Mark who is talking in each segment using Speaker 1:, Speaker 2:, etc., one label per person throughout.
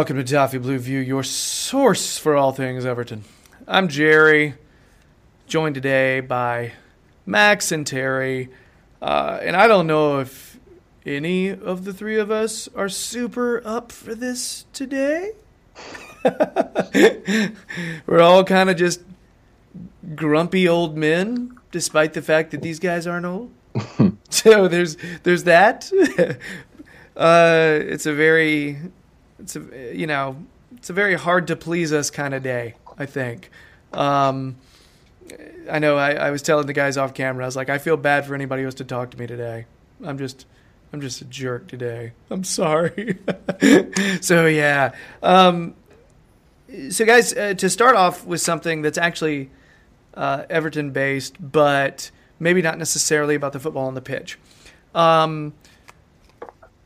Speaker 1: Welcome to Toffee Blue View, your source for all things Everton. I'm Jerry, joined today by Max and Terry. Uh, and I don't know if any of the three of us are super up for this today. We're all kind of just grumpy old men, despite the fact that these guys aren't old. so there's there's that. uh, it's a very it's a you know it's a very hard to please us kind of day. I think. Um, I know. I, I was telling the guys off camera. I was like, I feel bad for anybody who has to talk to me today. I'm just. I'm just a jerk today. I'm sorry. so yeah. Um, so guys, uh, to start off with something that's actually uh, Everton based, but maybe not necessarily about the football on the pitch. Um,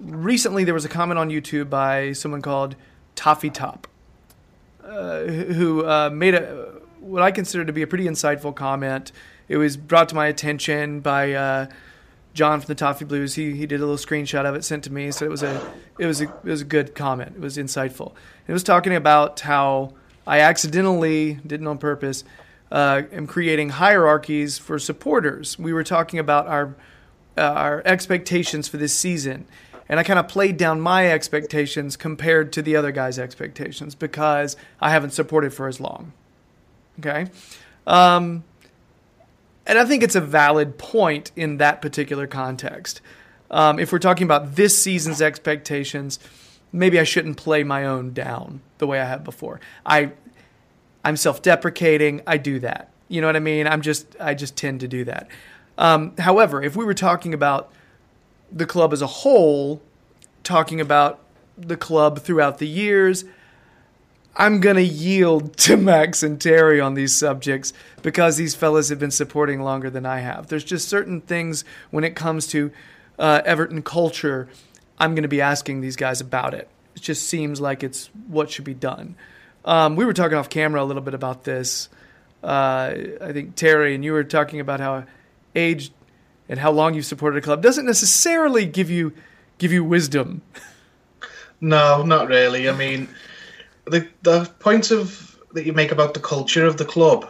Speaker 1: recently, there was a comment on YouTube by someone called Toffee Top, uh, who uh, made a what I consider to be a pretty insightful comment. It was brought to my attention by uh, John from the Toffee Blues. He he did a little screenshot of it, sent to me. So it was a it was a it was a good comment. It was insightful. It was talking about how I accidentally didn't on purpose uh, am creating hierarchies for supporters. We were talking about our uh, our expectations for this season, and I kind of played down my expectations compared to the other guys' expectations because I haven't supported for as long. Okay. Um, and I think it's a valid point in that particular context. Um, if we're talking about this season's expectations, maybe I shouldn't play my own down the way I have before. I, I'm self-deprecating. I do that. You know what I mean? I'm just, I just tend to do that. Um, however, if we were talking about the club as a whole, talking about the club throughout the years, I'm going to yield to Max and Terry on these subjects because these fellas have been supporting longer than I have. There's just certain things when it comes to uh, Everton culture, I'm going to be asking these guys about it. It just seems like it's what should be done. Um, we were talking off camera a little bit about this. Uh, I think Terry and you were talking about how age and how long you've supported a club doesn't necessarily give you give you wisdom.
Speaker 2: No, not really. I mean, the the point of that you make about the culture of the club,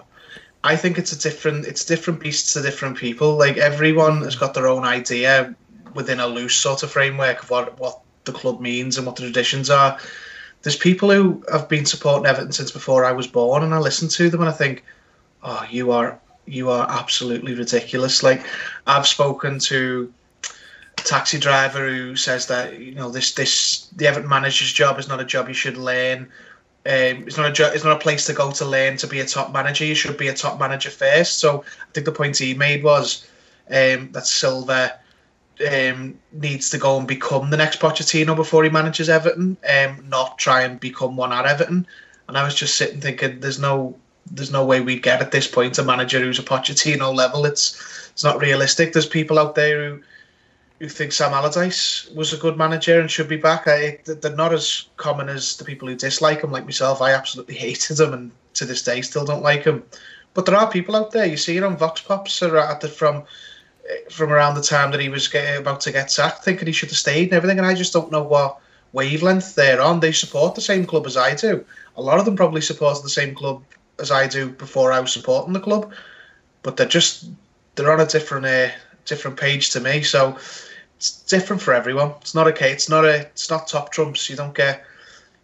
Speaker 2: I think it's a different it's different beasts to different people. Like everyone has got their own idea within a loose sort of framework of what what the club means and what the traditions are. There's people who have been supporting Everton since before I was born, and I listen to them and I think, oh, you are you are absolutely ridiculous. Like I've spoken to a taxi driver who says that you know this this the Everton manager's job is not a job you should learn. Um, it's not a jo- it's not a place to go to learn to be a top manager. You should be a top manager first. So I think the point he made was um, that Silva um, needs to go and become the next Pochettino before he manages Everton, um, not try and become one at Everton. And I was just sitting thinking, there's no there's no way we'd get at this point a manager who's a Pochettino level. It's it's not realistic. There's people out there who who think Sam Allardyce was a good manager and should be back. I, they're not as common as the people who dislike him, like myself. I absolutely hated him, and to this day still don't like him. But there are people out there. You see it on Vox Pops from from around the time that he was about to get sacked, thinking he should have stayed and everything. And I just don't know what wavelength they're on. They support the same club as I do. A lot of them probably support the same club as I do before I was supporting the club, but they're just they're on a different uh, different page to me. So it's different for everyone. It's not okay. It's not a. It's not top trumps. You don't get.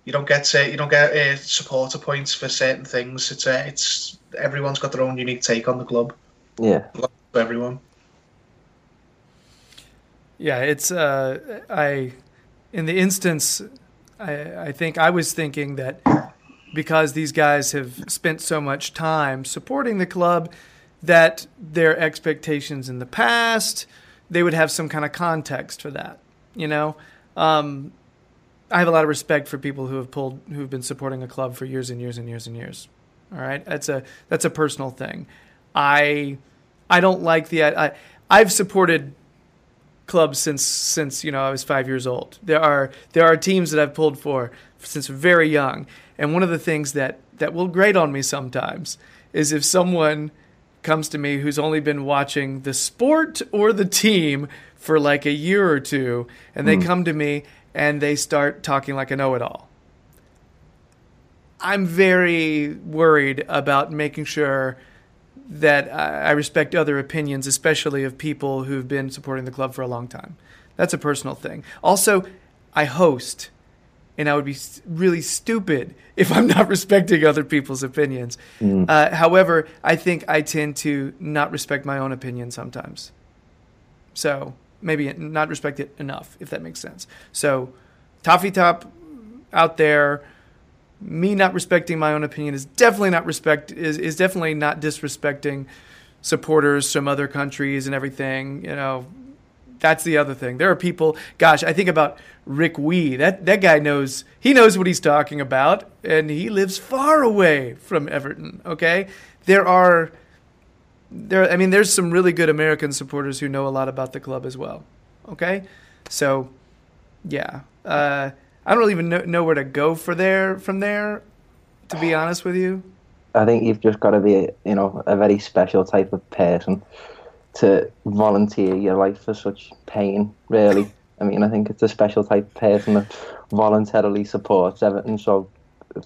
Speaker 2: You don't get. Uh, you don't get uh, supporter points for certain things. It's. Uh, it's. Everyone's got their own unique take on the club.
Speaker 3: Yeah.
Speaker 2: For everyone.
Speaker 1: Yeah, it's uh, I in the instance I, I think I was thinking that because these guys have spent so much time supporting the club that their expectations in the past they would have some kind of context for that you know um, i have a lot of respect for people who have pulled who've been supporting a club for years and years and years and years all right that's a that's a personal thing i i don't like the i i've supported clubs since since you know I was five years old. There are there are teams that I've pulled for since very young. And one of the things that that will grate on me sometimes is if someone comes to me who's only been watching the sport or the team for like a year or two, and they hmm. come to me and they start talking like a know-it-all. I'm very worried about making sure that I I respect other opinions, especially of people who've been supporting the club for a long time. That's a personal thing. Also, I host, and I would be really stupid if I'm not respecting other people's opinions. Uh, however, I think I tend to not respect my own opinion sometimes. So maybe not respect it enough, if that makes sense. So, Toffee Top out there, me not respecting my own opinion is definitely not respect is, is definitely not disrespecting supporters from other countries and everything. You know, that's the other thing. There are people. Gosh, I think about Rick Wee. That that guy knows. He knows what he's talking about, and he lives far away from Everton. Okay, there are. There, I mean, there's some really good American supporters who know a lot about the club as well. Okay, so yeah, uh, I don't really even know, know where to go for there from there. To be honest with you,
Speaker 3: I think you've just got to be, you know, a very special type of person to volunteer your life for such pain. Really, I mean, I think it's a special type of person that voluntarily supports Everton. So,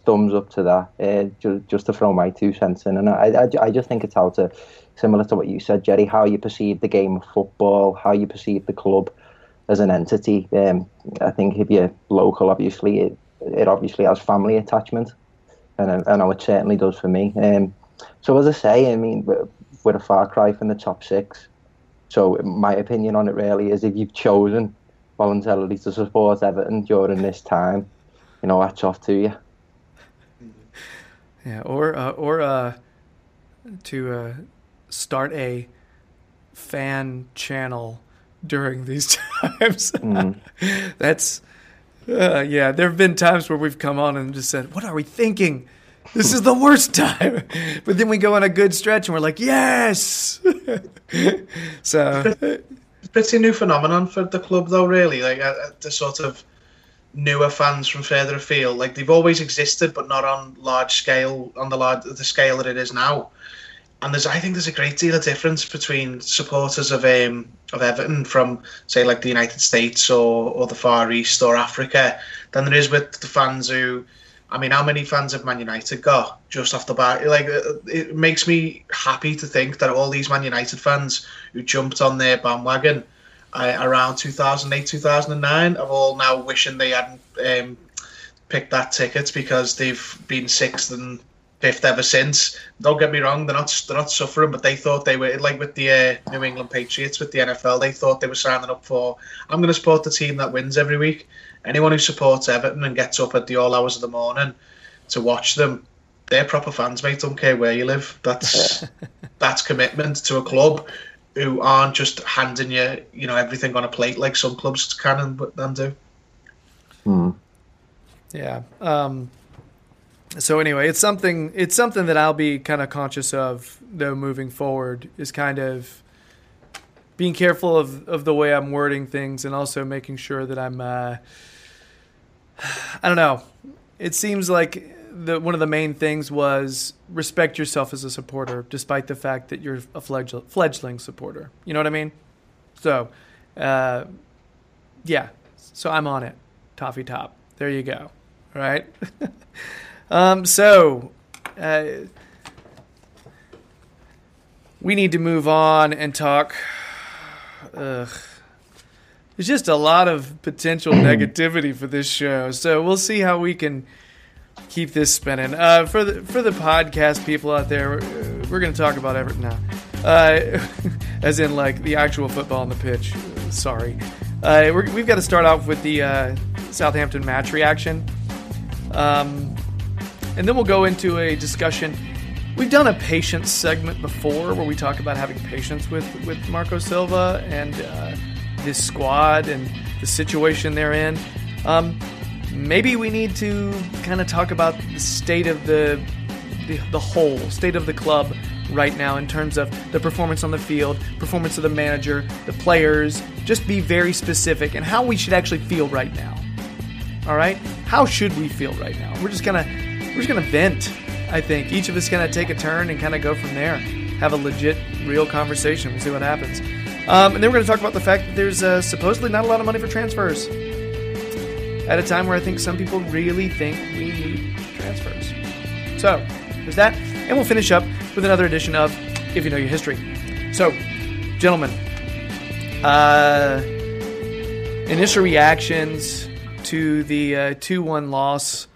Speaker 3: thumbs up to that. Uh, just, just to throw my two cents in, and I, I, I just think it's how to, similar to what you said, Jerry, how you perceive the game of football, how you perceive the club as an entity. Um, I think if you're local, obviously, it, it obviously has family attachment and know it certainly does for me. Um, so as I say, I mean, we're, we're a far cry from the top six. So my opinion on it really is if you've chosen voluntarily to support Everton during this time, you know, that's off to you.
Speaker 1: yeah, or uh, or uh, to uh, start a fan channel during these times. That's uh, yeah. There have been times where we've come on and just said, "What are we thinking? This is the worst time." But then we go on a good stretch and we're like, "Yes." so
Speaker 2: It's a pretty new phenomenon for the club, though. Really, like uh, uh, the sort of newer fans from further afield. Like they've always existed, but not on large scale, on the large the scale that it is now. And there's, I think, there's a great deal of difference between supporters of um of Everton from, say, like the United States or or the Far East or Africa than there is with the fans who. I mean, how many fans have Man United got just off the bat? Like, uh, it makes me happy to think that all these Man United fans who jumped on their bandwagon uh, around 2008, 2009 are all now wishing they hadn't um, picked that ticket because they've been sixth and fifth ever since. Don't get me wrong; they're not they're not suffering, but they thought they were like with the uh, New England Patriots with the NFL. They thought they were signing up for. I'm going to support the team that wins every week. Anyone who supports Everton and gets up at the all hours of the morning to watch them, they're proper fans, mate. Don't care where you live. That's that's commitment to a club who aren't just handing you, you know, everything on a plate like some clubs can and, and do. Hmm.
Speaker 1: Yeah. Um, so anyway, it's something. It's something that I'll be kind of conscious of, though, moving forward. Is kind of being careful of, of the way I'm wording things, and also making sure that I'm. Uh, I don't know. It seems like the one of the main things was respect yourself as a supporter, despite the fact that you're a fledgling, fledgling supporter. You know what I mean? So, uh, yeah. So I'm on it. Toffee top. There you go. All right. um, so, uh, we need to move on and talk. Ugh. There's just a lot of potential negativity for this show, so we'll see how we can keep this spinning. Uh, for the for the podcast people out there, we're, we're going to talk about Everton now, uh, as in like the actual football on the pitch. Sorry, uh, we're, we've got to start off with the uh, Southampton match reaction, um, and then we'll go into a discussion. We've done a patience segment before where we talk about having patience with with Marco Silva and this squad and the situation they're in. Um, maybe we need to kind of talk about the state of the, the the whole state of the club right now in terms of the performance on the field, performance of the manager, the players. Just be very specific and how we should actually feel right now. All right, how should we feel right now? We're just gonna we're just gonna vent. I think each of us gonna take a turn and kind of go from there. Have a legit, real conversation. We'll see what happens. Um, and then we're going to talk about the fact that there's uh, supposedly not a lot of money for transfers at a time where I think some people really think we need transfers. So, there's that. And we'll finish up with another edition of If You Know Your History. So, gentlemen, uh, initial reactions to the uh, 2 1 loss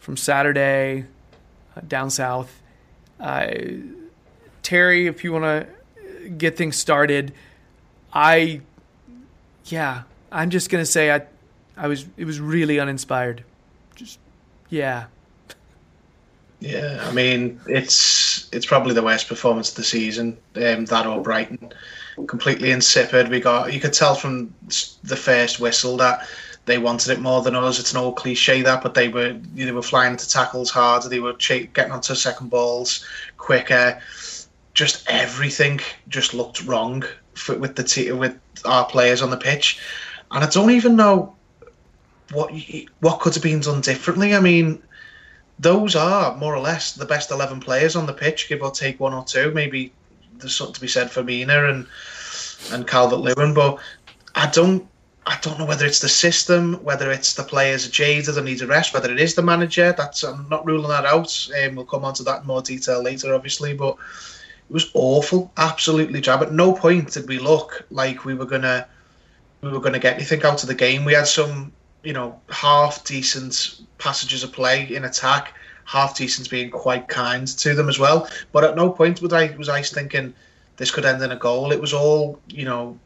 Speaker 1: from Saturday uh, down south. Uh, Terry, if you want to get things started, I, yeah, I'm just gonna say I, I was it was really uninspired. Just, yeah.
Speaker 2: Yeah, I mean it's it's probably the worst performance of the season. Um, that or Brighton, completely insipid. We got you could tell from the first whistle that they wanted it more than us. It's an old cliche that, but they were they were flying into tackles harder. They were getting onto second balls quicker. Just everything just looked wrong for, with the t- with our players on the pitch, and I don't even know what what could have been done differently. I mean, those are more or less the best eleven players on the pitch, give or take one or two. Maybe there's something to be said for Mina and and Calvert Lewin, but I don't. I don't know whether it's the system, whether it's the players are jaded and need a rest, whether it is the manager. That's I'm not ruling that out. Um, we'll come on to that in more detail later, obviously. But it was awful, absolutely drab. At no point did we look like we were gonna we were gonna get anything out of the game. We had some, you know, half decent passages of play in attack, half decent being quite kind to them as well. But at no point was I was I thinking this could end in a goal. It was all, you know,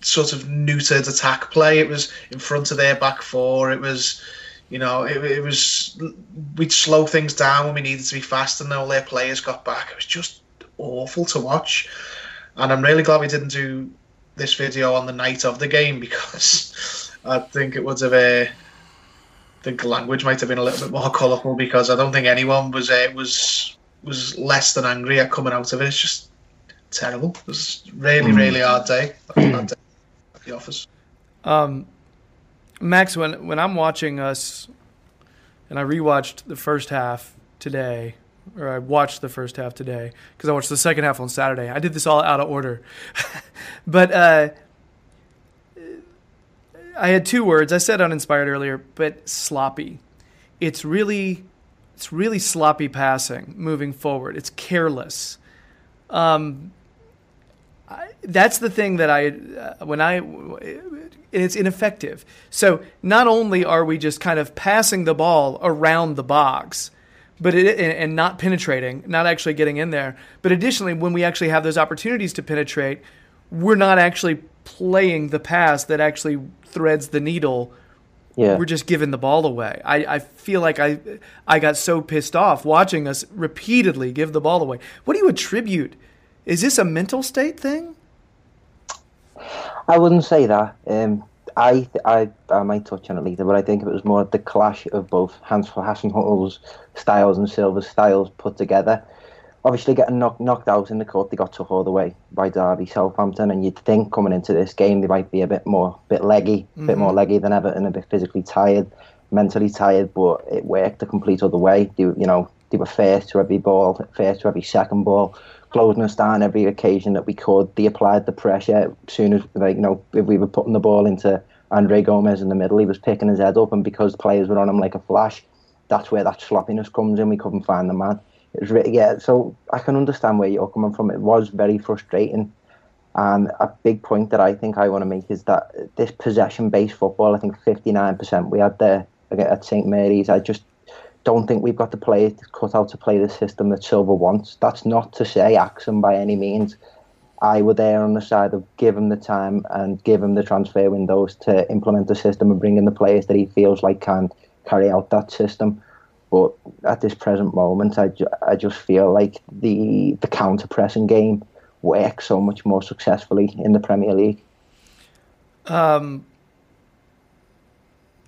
Speaker 2: sort of neutered attack play. It was in front of their back four. It was you know, it, it was we'd slow things down when we needed to be fast, and all their players got back. It was just awful to watch, and I'm really glad we didn't do this video on the night of the game because I think it would have. Uh, I think language might have been a little bit more colourful because I don't think anyone was uh, was was less than angry at coming out of it. It's just terrible. It was really, mm. really hard day. Hard day at the office.
Speaker 1: Um, Max, when when I'm watching us, and I rewatched the first half today, or I watched the first half today because I watched the second half on Saturday. I did this all out of order, but uh, I had two words. I said uninspired earlier, but sloppy. It's really, it's really sloppy passing moving forward. It's careless. Um, I, that's the thing that I, uh, when I, and it's ineffective. So not only are we just kind of passing the ball around the box, but it, and not penetrating, not actually getting in there, but additionally, when we actually have those opportunities to penetrate, we're not actually playing the pass that actually threads the needle. Yeah. We're just giving the ball away. I, I feel like I I got so pissed off watching us repeatedly give the ball away. What do you attribute? Is this a mental state thing?
Speaker 3: I wouldn't say that. Um, I, I I might touch on it later, but I think it was more the clash of both Hans Hasenhüttl's styles and Silva's styles put together. Obviously, getting knocked knocked out in the court, they got took all the way by Derby, Southampton, and you'd think coming into this game they might be a bit more, bit leggy, mm-hmm. a bit more mm-hmm. leggy than ever, and a bit physically tired, mentally tired. But it worked the complete other way. They, you know, they were fair to every ball, fair to every second ball closing us down every occasion that we could. They applied the pressure as soon as, like, you know, if we were putting the ball into Andre Gomes in the middle, he was picking his head up, and because players were on him like a flash, that's where that sloppiness comes in. We couldn't find the man. It was really, yeah. So I can understand where you're coming from. It was very frustrating. And a big point that I think I want to make is that this possession-based football, I think 59% we had there at St Mary's. I just don't think we've got the players cut out to play the system that Silva wants. That's not to say Axum by any means. I would err on the side of give him the time and give him the transfer windows to implement the system and bring in the players that he feels like can carry out that system. But at this present moment, I, ju- I just feel like the the counter pressing game works so much more successfully in the Premier League.
Speaker 1: Um,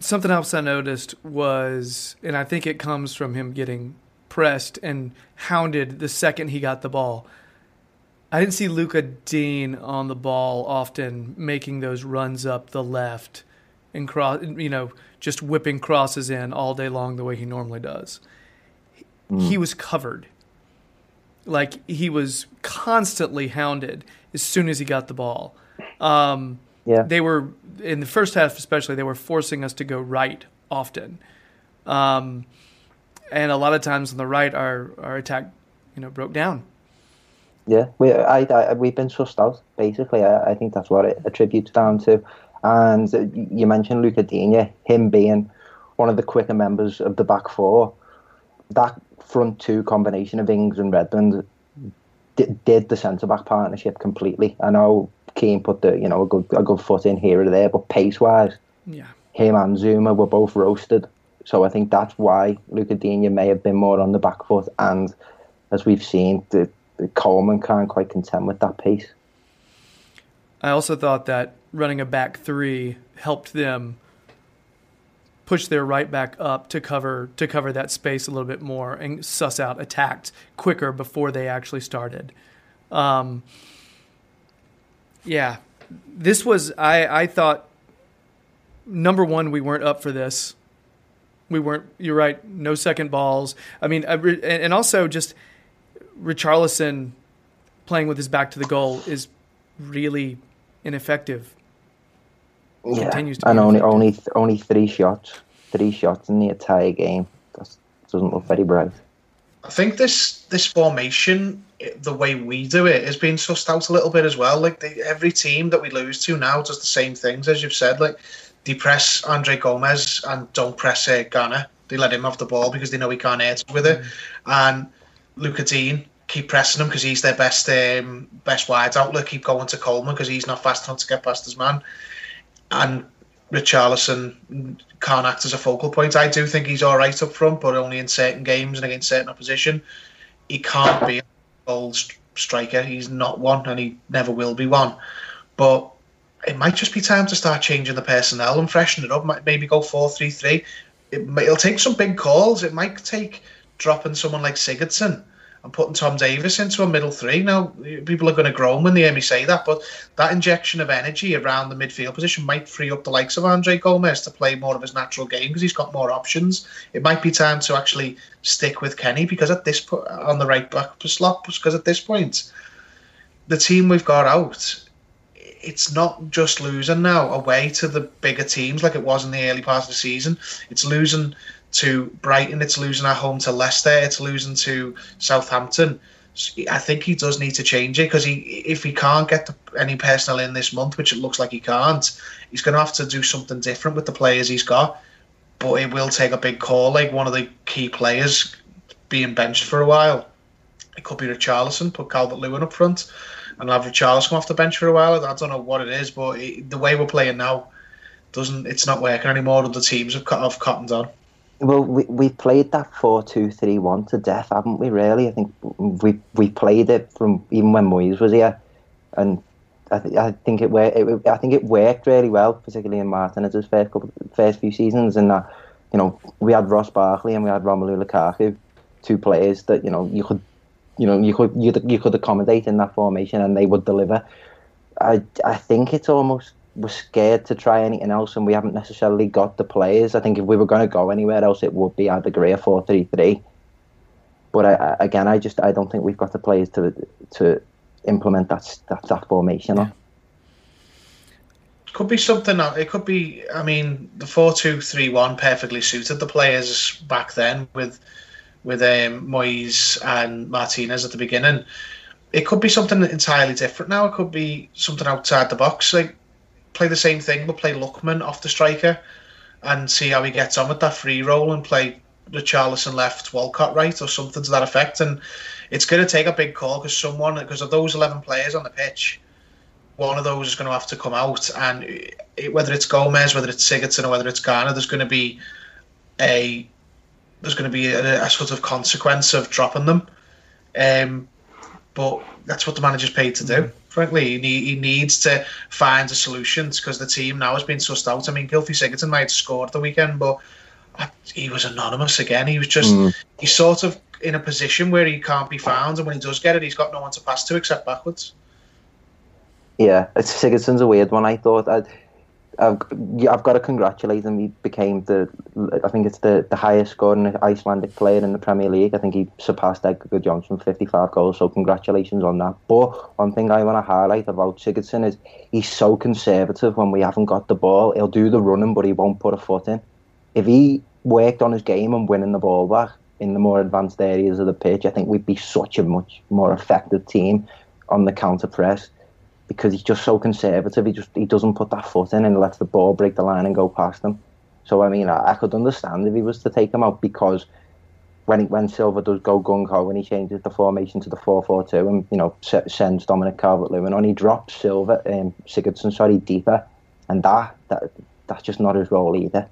Speaker 1: something else I noticed was, and I think it comes from him getting pressed and hounded the second he got the ball. I didn't see Luca Digne on the ball often making those runs up the left and cross, you know, just whipping crosses in all day long the way he normally does. He was covered. Like he was constantly hounded as soon as he got the ball. Um,
Speaker 3: Yeah.
Speaker 1: they were in the first half, especially. They were forcing us to go right often, um, and a lot of times on the right, our our attack, you know, broke down.
Speaker 3: Yeah, we I, I we've been sussed out. Basically, I, I think that's what it attributes down to. And you mentioned Luca Digne, him being one of the quicker members of the back four. That front two combination of Ings and Redmond did, did the centre back partnership completely. I know Keane put the you know a good a good foot in here or there, but pace wise,
Speaker 1: Yeah,
Speaker 3: him and Zouma were both roasted. So I think that's why Luca Digne may have been more on the back foot. And as we've seen, the, the Coleman can't quite contend with that pace.
Speaker 1: I also thought that running a back three helped them push their right back up to cover to cover that space a little bit more and suss out attacks quicker before they actually started. Um, yeah, this was I I thought number one we weren't up for this. We weren't. You're right. No second balls. I mean, I and and also just Richarlison playing with his back to the goal is really ineffective.
Speaker 3: Yeah,
Speaker 1: Continues to
Speaker 3: and
Speaker 1: be
Speaker 3: only
Speaker 1: ineffective.
Speaker 3: only only three shots, three shots in the entire game. That doesn't look very bright.
Speaker 2: I think this this formation, the way we do it, has been sussed out a little bit as well. Like they, every team that we lose to now does the same things as you've said. Like they press Andre Gomes and don't press uh, Gana. They let him have the ball because they know he can't hit with it. And Luca Digne keep pressing him because he's their best um, best wide outlet. Keep going to Coleman because he's not fast enough to get past his man. And Richarlison can't act as a focal point. I do think he's all right up front, but only in certain games and against certain opposition. He can't be goal st- striker. He's not one, and he never will be one. But it might just be time to start changing the personnel and freshen it up. Maybe go four three three. It it'll take some big calls. It might take dropping someone like Sigurdsson putting Tom Davies into a middle three. Now, people are going to groan when they hear me say that, but that injection of energy around the midfield position might free up the likes of Andre Gomes to play more of his natural game because he's got more options. It might be time to actually stick with Kenny because at this po- on the right back slot because at this point, the team we've got out. It's not just losing now away to the bigger teams like it was in the early part of the season. It's losing to Brighton. It's losing at home to Leicester. It's losing to Southampton. I think he does need to change it because he, if he can't get the, any personnel in this month, which it looks like he can't, he's going to have to do something different with the players he's got. But it will take a big call, like one of the key players being benched for a while. It could be Richarlison, put Calvert Lewin up front, and have Richarlison off the bench for a while. I don't know what it is, but it, the way we're playing now doesn't. It's not working anymore. Other teams have cut cottoned on.
Speaker 3: Well, we we played that four two three one to death, haven't we? Really, I think we we played it from even when Moyes was here, and I, th- I think it, wor- it I think it worked really well, particularly in Martinez's first couple, first few seasons. And uh, you know, we had Ross Barkley and we had Romelu Lukaku, two players that you know you could, you know, you could you, you could accommodate in that formation and they would deliver. I I think it's almost we're scared to try anything else, and we haven't necessarily got the players. I think if we were going to go anywhere else, it would be either Gray or four three three. But I, again, I just I don't think we've got the players to to implement that that, that formation. on.
Speaker 2: Could be something. uh, It could be. I mean, the four-two-three-one perfectly suited the players back then with with um, Moyes and Martinez at the beginning. It could be something entirely different now. It could be something outside the box. Like play the same thing, but play Lookman off the striker and see how he gets on with that free role and play Richarlison left, Walcott right, or something to that effect. And it's going to take a big call because someone, because of those eleven players on the pitch, one of those is going to have to come out, and it, whether it's Gomes, whether it's Sigurdsson, or whether it's Gana, there's going to be a there's going to be a, a sort of consequence of dropping them. Um, but that's what the manager's paid to do. Frankly, he, need, he needs to find a solution because the team now has been sussed out. I mean, Gylfi Sigurdsson might have scored the weekend, but uh, he was anonymous again. He was just mm. he's sort of in a position where he can't be found, and when he does get it, he's got no one to pass to except backwards.
Speaker 3: Yeah, it's Sigurdsson's a weird one. I thought I, I've I've got to congratulate him. He became the I think it's the, the highest scoring Icelandic player in the Premier League. I think he surpassed Eidur Gudjohnsen, 55 goals. So congratulations on that. But one thing I want to highlight about Sigurdsson is he's so conservative when we haven't got the ball. He'll do the running, but he won't put a foot in. If he worked on his game and winning the ball back in the more advanced areas of the pitch, I think we'd be such a much more effective team on the counter press because he's just so conservative. He just he doesn't put that foot in and lets the ball break the line and go past him. So I mean, I, I could understand if he was to take him out because when he, when Silva does go gung ho when he changes the formation to the four four two and you know sends Dominic Calvert Lewin on, he drops Silva um, Sigurdsson sorry deeper, and that that that's just not his role either.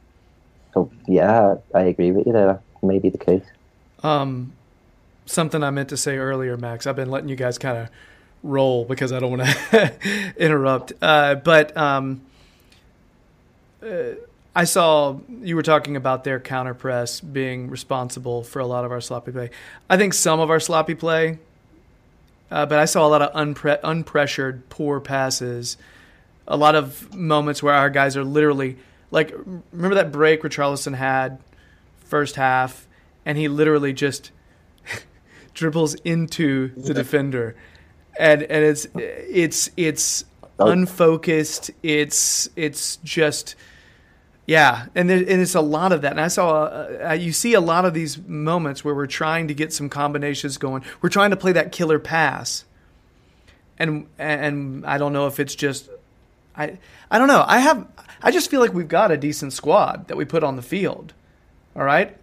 Speaker 3: So yeah, I agree with you there. That may be the case.
Speaker 1: Um, something I meant to say earlier, Max. I've been letting you guys kind of roll because I don't want to interrupt. Uh, but um, uh, I saw you were talking about their counter press being responsible for a lot of our sloppy play. I think some of our sloppy play, uh, but I saw a lot of unpre- unpressured, poor passes. A lot of moments where our guys are literally like, remember that break Richarlison had first half, and he literally just dribbles into the defender and and it's it's it's oh. unfocused. It's it's just yeah, and there, and it's a lot of that. And I saw uh, uh, you see a lot of these moments where we're trying to get some combinations going. We're trying to play that killer pass, and and I don't know if it's just I I don't know. I have I just feel like we've got a decent squad that we put on the field. All right,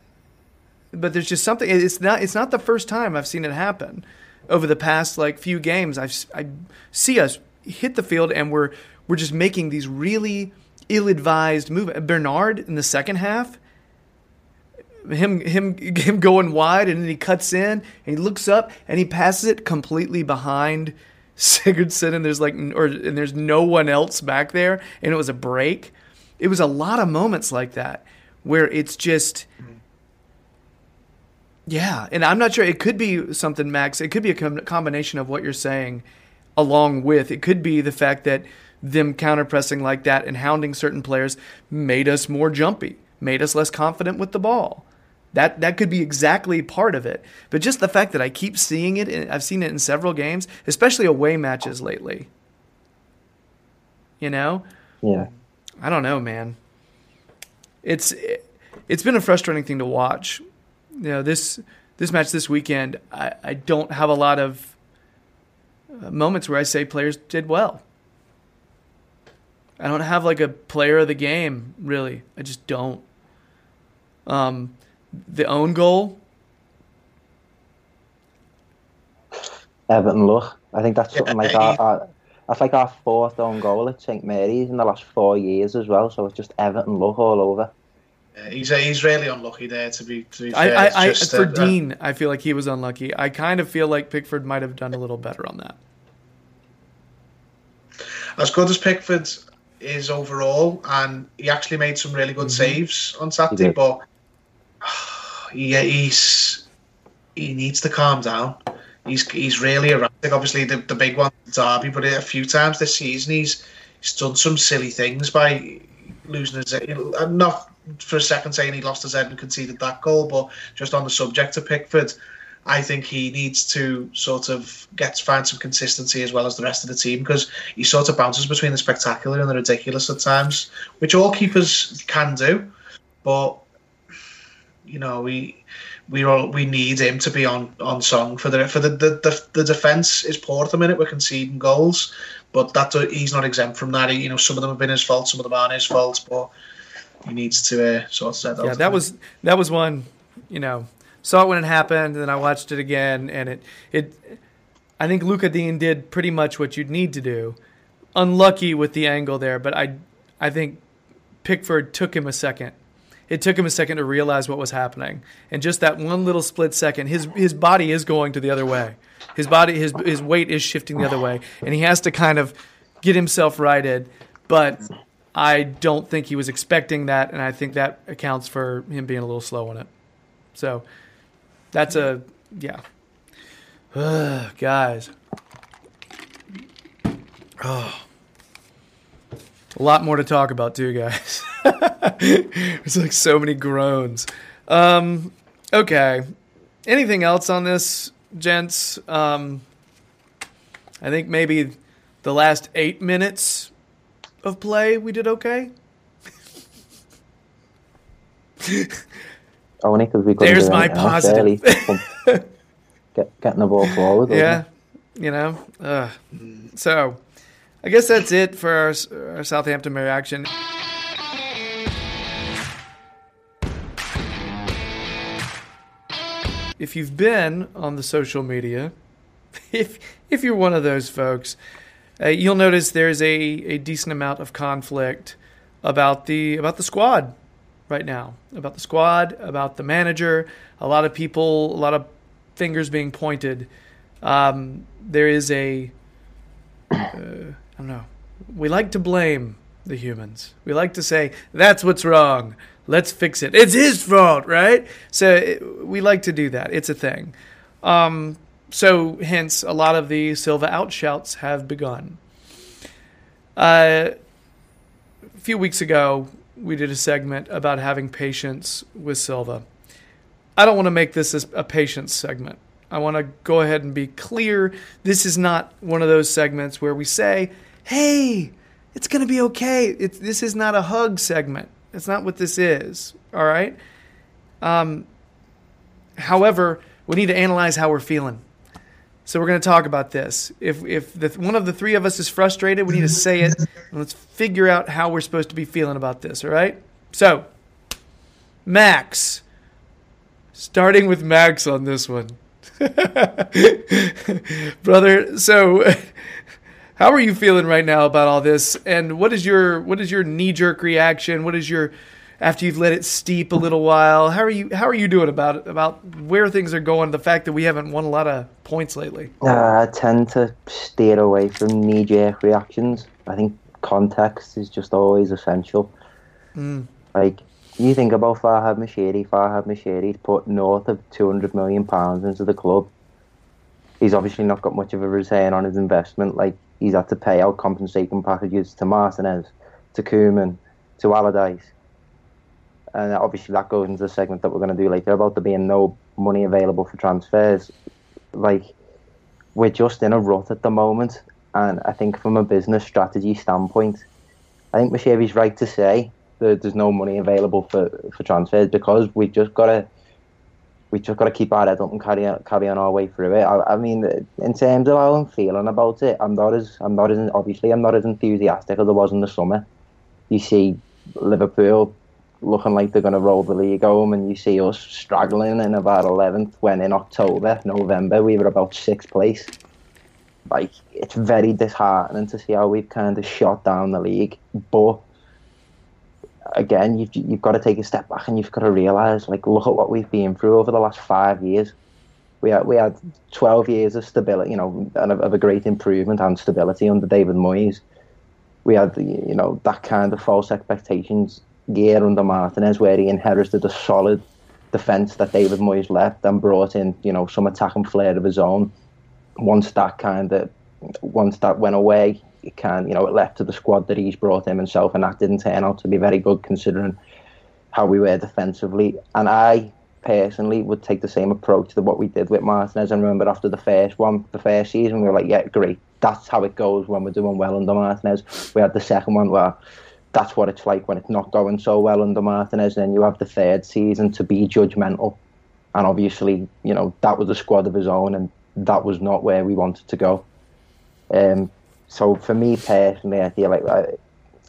Speaker 1: but there's just something. It's not it's not the first time I've seen it happen over the past like few games, I've, I see us hit the field and we're we're just making these really ill-advised moves. Uh, Bernard in the second half, him him him going wide and then he cuts in and he looks up and he passes it completely behind Sigurdsson and there's like or and there's no one else back there and it was a break. It was a lot of moments like that where it's just yeah, and I'm not sure. It could be something, Max. It could be a com- combination of what you're saying, along with it could be the fact that them counter pressing like that and hounding certain players made us more jumpy, made us less confident with the ball. That that could be exactly part of it. But just the fact that I keep seeing it, I've seen it in several games, especially away matches lately. You know?
Speaker 3: Yeah.
Speaker 1: I don't know, man. It's it, it's been a frustrating thing to watch you know this this match this weekend, I, I don't have a lot of uh, moments where I say players did well. I don't have like a player of the game really. I just don't. Um, the own goal.
Speaker 3: Everton look. I think that's something like our, our, that's like our fourth own goal at St Mary's in the last four years as well. So it's just Everton look all over.
Speaker 2: Yeah, he's he's really unlucky there. To be, to be
Speaker 1: fair, I, I, just, for uh, Digne, I feel like he was unlucky. I kind of feel like Pickford might have done a little better on that.
Speaker 2: As good as Pickford is overall, and he actually made some really good mm-hmm. saves on Saturday, but yeah, he's he needs to calm down. He's he's really erratic. Obviously, the the big one, Derby, but a few times this season he's he's done some silly things by losing his. I'm not for a second saying he lost his head and conceded that goal, but just on the subject of Pickford, I think he needs to sort of get find some consistency as well as the rest of the team because he sort of bounces between the spectacular and the ridiculous at times, which all keepers can do. But you know, we we all we need him to be on on song for the for the the, the, the defense is poor at the minute. We're conceding goals, but that he's not exempt from that. He, you know, some of them have been his fault, some of them aren't his fault, but he needs to uh, sort of set
Speaker 1: that. Yeah, that was that was one. You know, saw it when it happened, and then I watched it again, and it it. I think Lucas Digne did pretty much what you'd need to do. Unlucky with the angle there, but I I think Pickford took him a second. It took him a second to realize what was happening, and just that one little split second, his his body is going to the other way. His body, his his weight is shifting the other way, and he has to kind of get himself righted. But I don't think he was expecting that, and I think that accounts for him being a little slow on it. So that's a yeah. Uh, guys. Oh. A lot more to talk about too, guys. There's like so many groans. Um, okay. Anything else on this, gents? Um, I think maybe the last eight minutes of play we did okay.
Speaker 3: Only because we couldn't
Speaker 1: There's my positive.
Speaker 3: Get, getting the ball forward.
Speaker 1: Yeah, you know. Uh, so, I guess that's it for our, our Southampton reaction. If you've been on the social media, if if you're one of those folks, uh, you'll notice there's a, a decent amount of conflict about the about the squad right now, about the squad, about the manager. A lot of people, a lot of fingers being pointed. Um, there is a, uh, I don't know. We like to blame the humans. We like to say that's what's wrong. Let's fix it. It's his fault, right? So it, we like to do that. It's a thing. Um, so hence, a lot of the Silva outshouts have begun. Uh, a few weeks ago, we did a segment about having patience with Silva. I don't want to make this a patience segment. I want to go ahead and be clear. This is not one of those segments where we say, "Hey, it's going to be okay." It's, this is not a hug segment. That's not what this is. All right. Um, however, we need to analyze how we're feeling. So we're going to talk about this. If if the, one of the three of us is frustrated, we need to mm-hmm. say it. And let's figure out how we're supposed to be feeling about this. All right. So, Max. Starting with Max on this one. Brother, so how are you feeling right now about all this? And what is your what is your knee jerk reaction? What is your after you've let it steep a little while? How are you how are you doing about it? About where things are going, the fact that we haven't won a lot of points lately.
Speaker 3: Uh, I tend to steer away from knee jerk reactions. I think context is just always essential. Like, you think about Farhad Moshiri, Farhad Moshiri's put north of £200 million pounds into the club. He's obviously not got much of a return on his investment. Like, he's had to pay out compensation packages to Martinez, to Koeman, to Allardyce. And obviously, that goes into the segment that we're going to do later about there being no money available for transfers. Like, we're just in a rut at the moment. And I think from a business strategy standpoint, I think Moshiri's right to say that there's no money available for, for transfers because we just got to we just got to keep our head up and carry on, carry on our way through it. I, I mean, in terms of how I'm feeling about it, I'm not as I'm not as obviously I'm not as enthusiastic as I was in the summer. You see Liverpool looking like they're going to roll the league home, and you see us struggling in about 11th when in October, November we were about sixth place. Like it's very disheartening to see how we've kind of shot down the league, but again, you've you've got to take a step back and you've got to realise, like, look at what we've been through over the last five years. We had we had twelve years of stability, you know, and of, of a great improvement and stability under David Moyes. We had, you know, that kind of false expectations year under Martinez, where he inherited a solid defence that David Moyes left and brought in, you know, some attacking flair of his own. Once that kind of, once that went away, it can, you know, it left to the squad that he's brought in himself, and that didn't turn out to be very good considering how we were defensively. And I personally would take the same approach to what we did with Martinez. And remember, after the first one, the first season, we were like, yeah, great. That's how it goes when we're doing well under Martinez. We had the second one where that's what it's like when it's not going so well under Martinez. And then you have the third season to be judgmental. And obviously, you know, that was a squad of his own, and that was not where we wanted to go. Um, so for me personally, I feel like uh,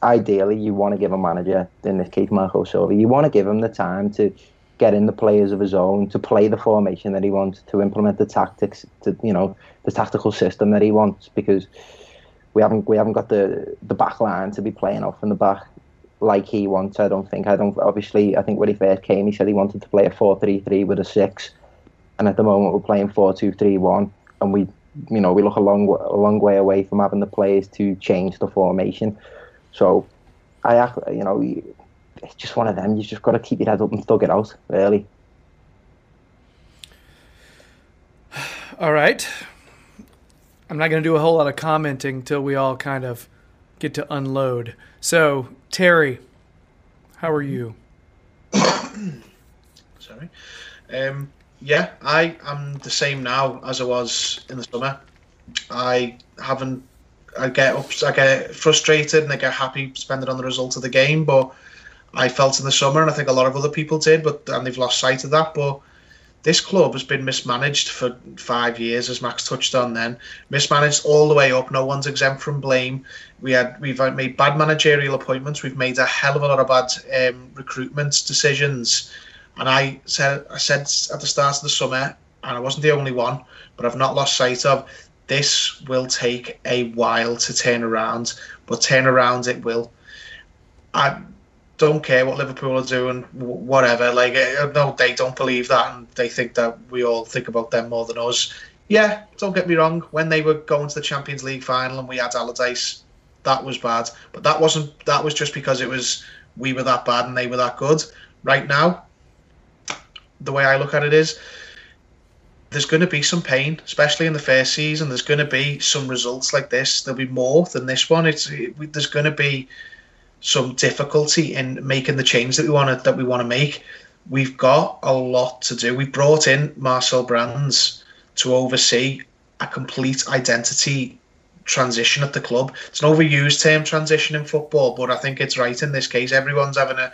Speaker 3: ideally you want to give a manager, in this case Marco Silva, you want to give him the time to get in the players of his own, to play the formation that he wants, to implement the tactics, to you know the tactical system that he wants, because we haven't we haven't got the the back line to be playing off in the back like he wants. I don't think. I don't. Obviously, I think when he first came, he said he wanted to play a four-three-three with a six, and at the moment we're playing four-two-three-one, and we you know we look a long a long way away from having the players to change the formation. So I you know it's just one of them. You just got to keep your head up and thug it out. Really.
Speaker 1: All right. I'm not going to do a whole lot of commenting till we all kind of get to unload. So, Terry, how are you?
Speaker 2: Sorry. Um, yeah, I am the same now as I was in the summer. I haven't. I get up, I get frustrated, and I get happy spending on the result of the game. But I felt in the summer, and I think a lot of other people did, but and they've lost sight of that. But this club has been mismanaged for five years, as Max touched on. Then mismanaged all the way up. No one's exempt from blame. We had we've made bad managerial appointments. We've made a hell of a lot of bad um, recruitment decisions. And I said I said at the start of the summer, and I wasn't the only one, but I've not lost sight of this will take a while to turn around, but turn around it will. I don't care what Liverpool are doing, whatever. Like, eh, eh, no, they don't believe that, and they think that we all think about them more than us. Yeah, don't get me wrong. When they were going to the Champions League final and we had Allardyce, that was bad. But that wasn't. That was just because it was we were that bad and they were that good. Right now, the way I look at it is there's going to be some pain, especially in the first season. There's going to be some results like this. There'll be more than this one. It's it, there's going to be some difficulty in making the change that we want to that we want to make. We've got a lot to do. We brought in Marcel Brands to oversee a complete identity transition at the club. It's an overused term, transition in football, but I think it's right in this case. Everyone's having a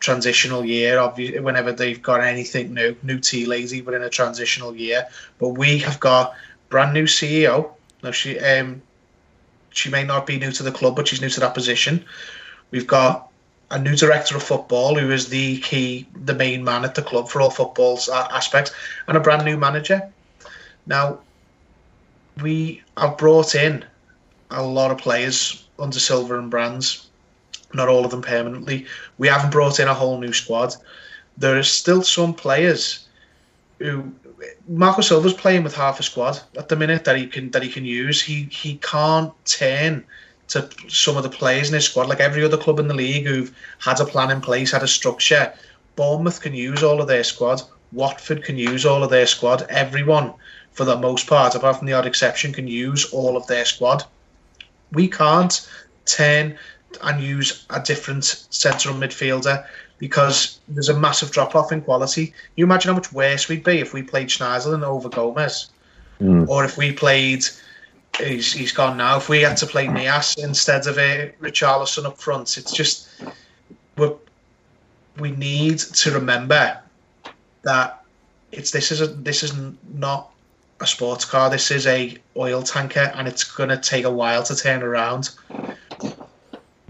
Speaker 2: transitional year. Obviously, whenever they've got anything new, new tea lazy, but in a transitional year. But we have got brand new CEO. Now she um she may not be new to the club, but she's new to that position. We've got a new director of football who is the key, the main man at the club for all football uh, aspects, and a brand new manager. Now, we have brought in a lot of players under Silva and Brands not all of them permanently. We haven't brought in a whole new squad. There is still some players who Marco Silva's playing with half a squad at the minute that he can that he can use. He he can't turn to some of the players in his squad like every other club in the league who've had a plan in place, had a structure. Bournemouth can use all of their squad. Watford can use all of their squad. Everyone, for the most part, apart from the odd exception, can use all of their squad. We can't turn and use a different central midfielder because there's a massive drop off in quality. You imagine how much worse we'd be if we played Schneiderlin over Gomes, mm. or if we played. He's, he's gone now. If we had to play Niasse instead of a uh, Richarlison up front, it's just we we need to remember that it's this is a this is not a sports car. This is a oil tanker, and it's going to take a while to turn around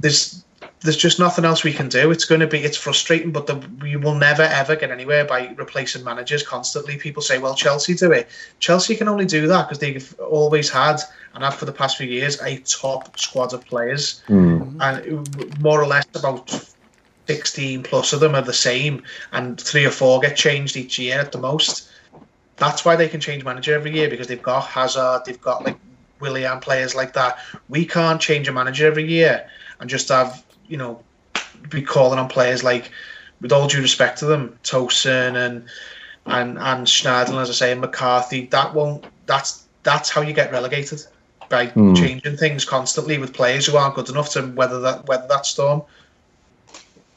Speaker 2: there's there's just nothing else we can do. It's going to be it's frustrating, but the, we will never ever get anywhere by replacing managers constantly. People say, "Well, Chelsea do it." Chelsea can only do that because they've always had and have for the past few years a top squad of players, mm. and more or less about sixteen plus of them are the same, and three or four get changed each year at the most. That's why they can change manager every year because they've got Hazard, they've got like Willian players like that. We can't change a manager every year and just have you know be calling on players like, with all due respect to them, Tosun and and and Schneiderlin, as I say, and McCarthy. That won't. That's that's how you get relegated by mm. changing things constantly with players who aren't good enough to weather that weather that storm.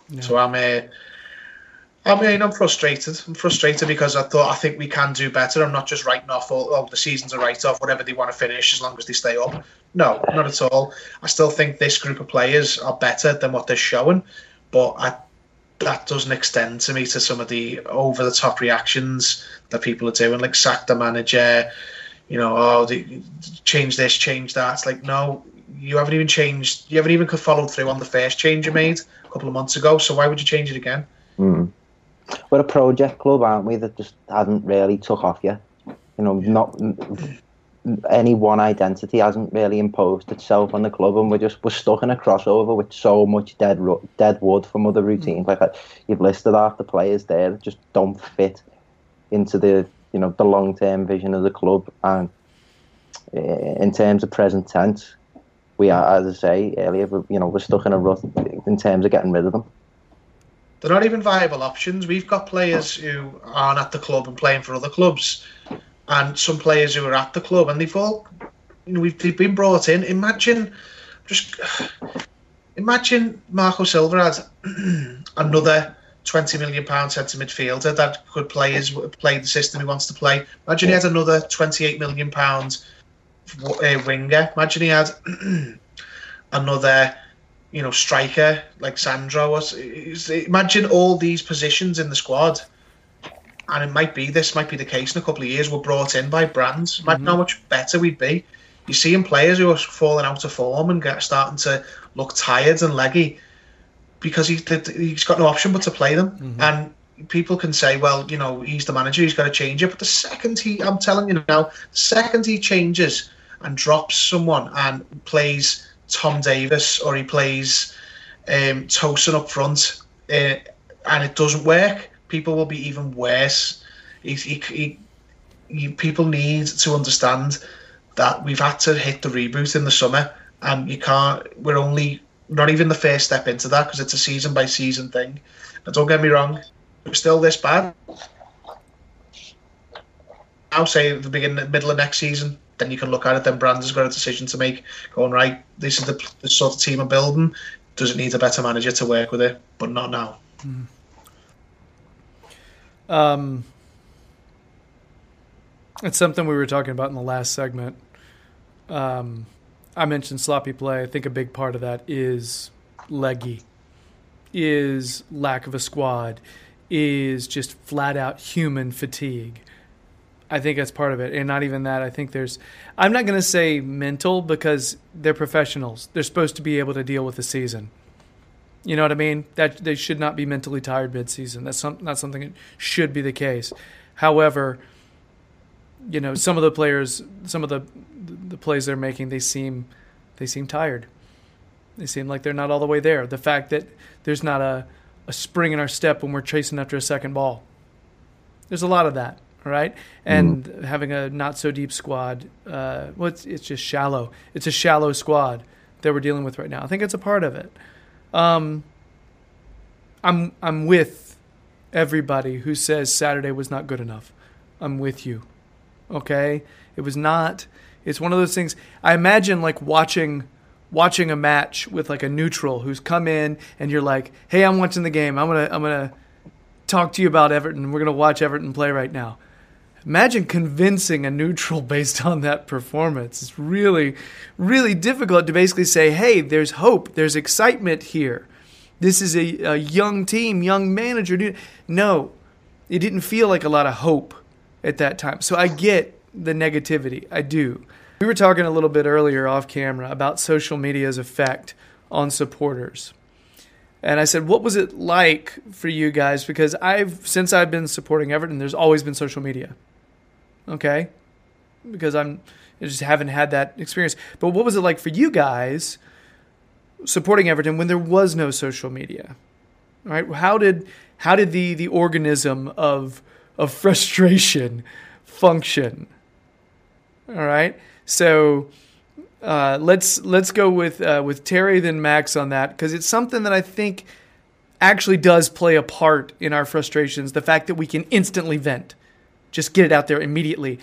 Speaker 2: Yeah. So I'm a. Uh, I mean, I'm frustrated. I'm frustrated because I thought I think we can do better. I'm not just writing off all oh, the season's a write off, whatever they want to finish, as long as they stay up. No, not at all. I still think this group of players are better than what they're showing, but I, that doesn't extend to me to some of the over the top reactions that people are doing, like sack the manager, you know, oh, they, change this, change that. It's like, no, you haven't even changed. You haven't even followed through on the first change you made a couple of months ago. So why would you change it again?
Speaker 3: Mm we're a project club, aren't we? That just hasn't really took off yet. You know, not any one identity hasn't really imposed itself on the club, and we're just we're stuck in a crossover with so much dead dead wood from other routines. Like you've listed half the players there that just don't fit into the you know the long term vision of the club. And eh, in terms of present tense, we are, as I say earlier, you know, we're stuck in a rut in terms of getting rid of them.
Speaker 2: They're not even viable options. We've got players who aren't at the club and playing for other clubs, and some players who are at the club and they've all, you know, we've they've been brought in. Imagine just imagine Marco Silva had another twenty million pound centre midfielder that could play his play the system he wants to play. Imagine he had another twenty eight million pound uh, winger. Imagine he had another, you know, striker like Sandro. Imagine all these positions in the squad, and it might be this might be the case in a couple of years. We're brought in by Brands. Imagine how much better we'd be. You're seeing players who are falling out of form and get, starting to look tired and leggy because he, he's got no option but to play them. And people can say, well, you know, he's the manager, he's got to change it. But the second he, I'm telling you now, the second he changes and drops someone and plays Tom Davies or he plays um, Tosun up front uh, and it doesn't work, people will be even worse. He, he, he, people need to understand that we've had to hit the reboot in the summer and you can't, we're only not even the first step into that because it's a season by season thing. And don't get me wrong, we're still this bad. I'll say at the beginning, middle of next season, then you can look at it. Then Brandon's got a decision to make, going right. This is the, the sort of team I'm building. Does it need a better manager to work with it? But not now. Mm.
Speaker 1: Um, it's something we were talking about in the last segment. Um, I mentioned sloppy play. I think a big part of that is leggy, is lack of a squad, is just flat out human fatigue. I think that's part of it. And not even that. I think there's, I'm not going to say mental because they're professionals. They're supposed to be able to deal with the season. You know what I mean? That they should not be mentally tired mid-season. That's some, not something that should be the case. However, you know, some of the players, some of the the plays they're making, they seem they seem tired. They seem like they're not all the way there. The fact that there's not a, a spring in our step when we're chasing after a second ball. There's a lot of that, right? And having a not so deep squad, uh, well, it's, it's just shallow. It's a shallow squad that we're dealing with right now. I think it's a part of it. Um, I'm I'm with everybody who says Saturday was not good enough. I'm with you. Okay? It was not it's one of those things I imagine like watching watching a match with like a neutral who's come in and you're like, "Hey, I'm watching the game. I'm going to I'm going to talk to you about Everton. We're going to watch Everton play right now." Imagine convincing a neutral based on that performance. It's really, really difficult to basically say, hey, there's hope, there's excitement here. This is a, a young team, young manager. No, it didn't feel like a lot of hope at that time. So I get the negativity. I do. We were talking a little bit earlier off camera about social media's effect on supporters. And I said, "What was it like for you guys because I've since I've been supporting Everton, there's always been social media." Okay? Because I'm I just haven't had that experience. But what was it like for you guys supporting Everton when there was no social media? Right? How did how did the the organism of of frustration function? All right? So uh, let's let's go with uh, with Terry then Max on that because it's something that I think actually does play a part in our frustrations. The fact that we can instantly vent, just get it out there immediately.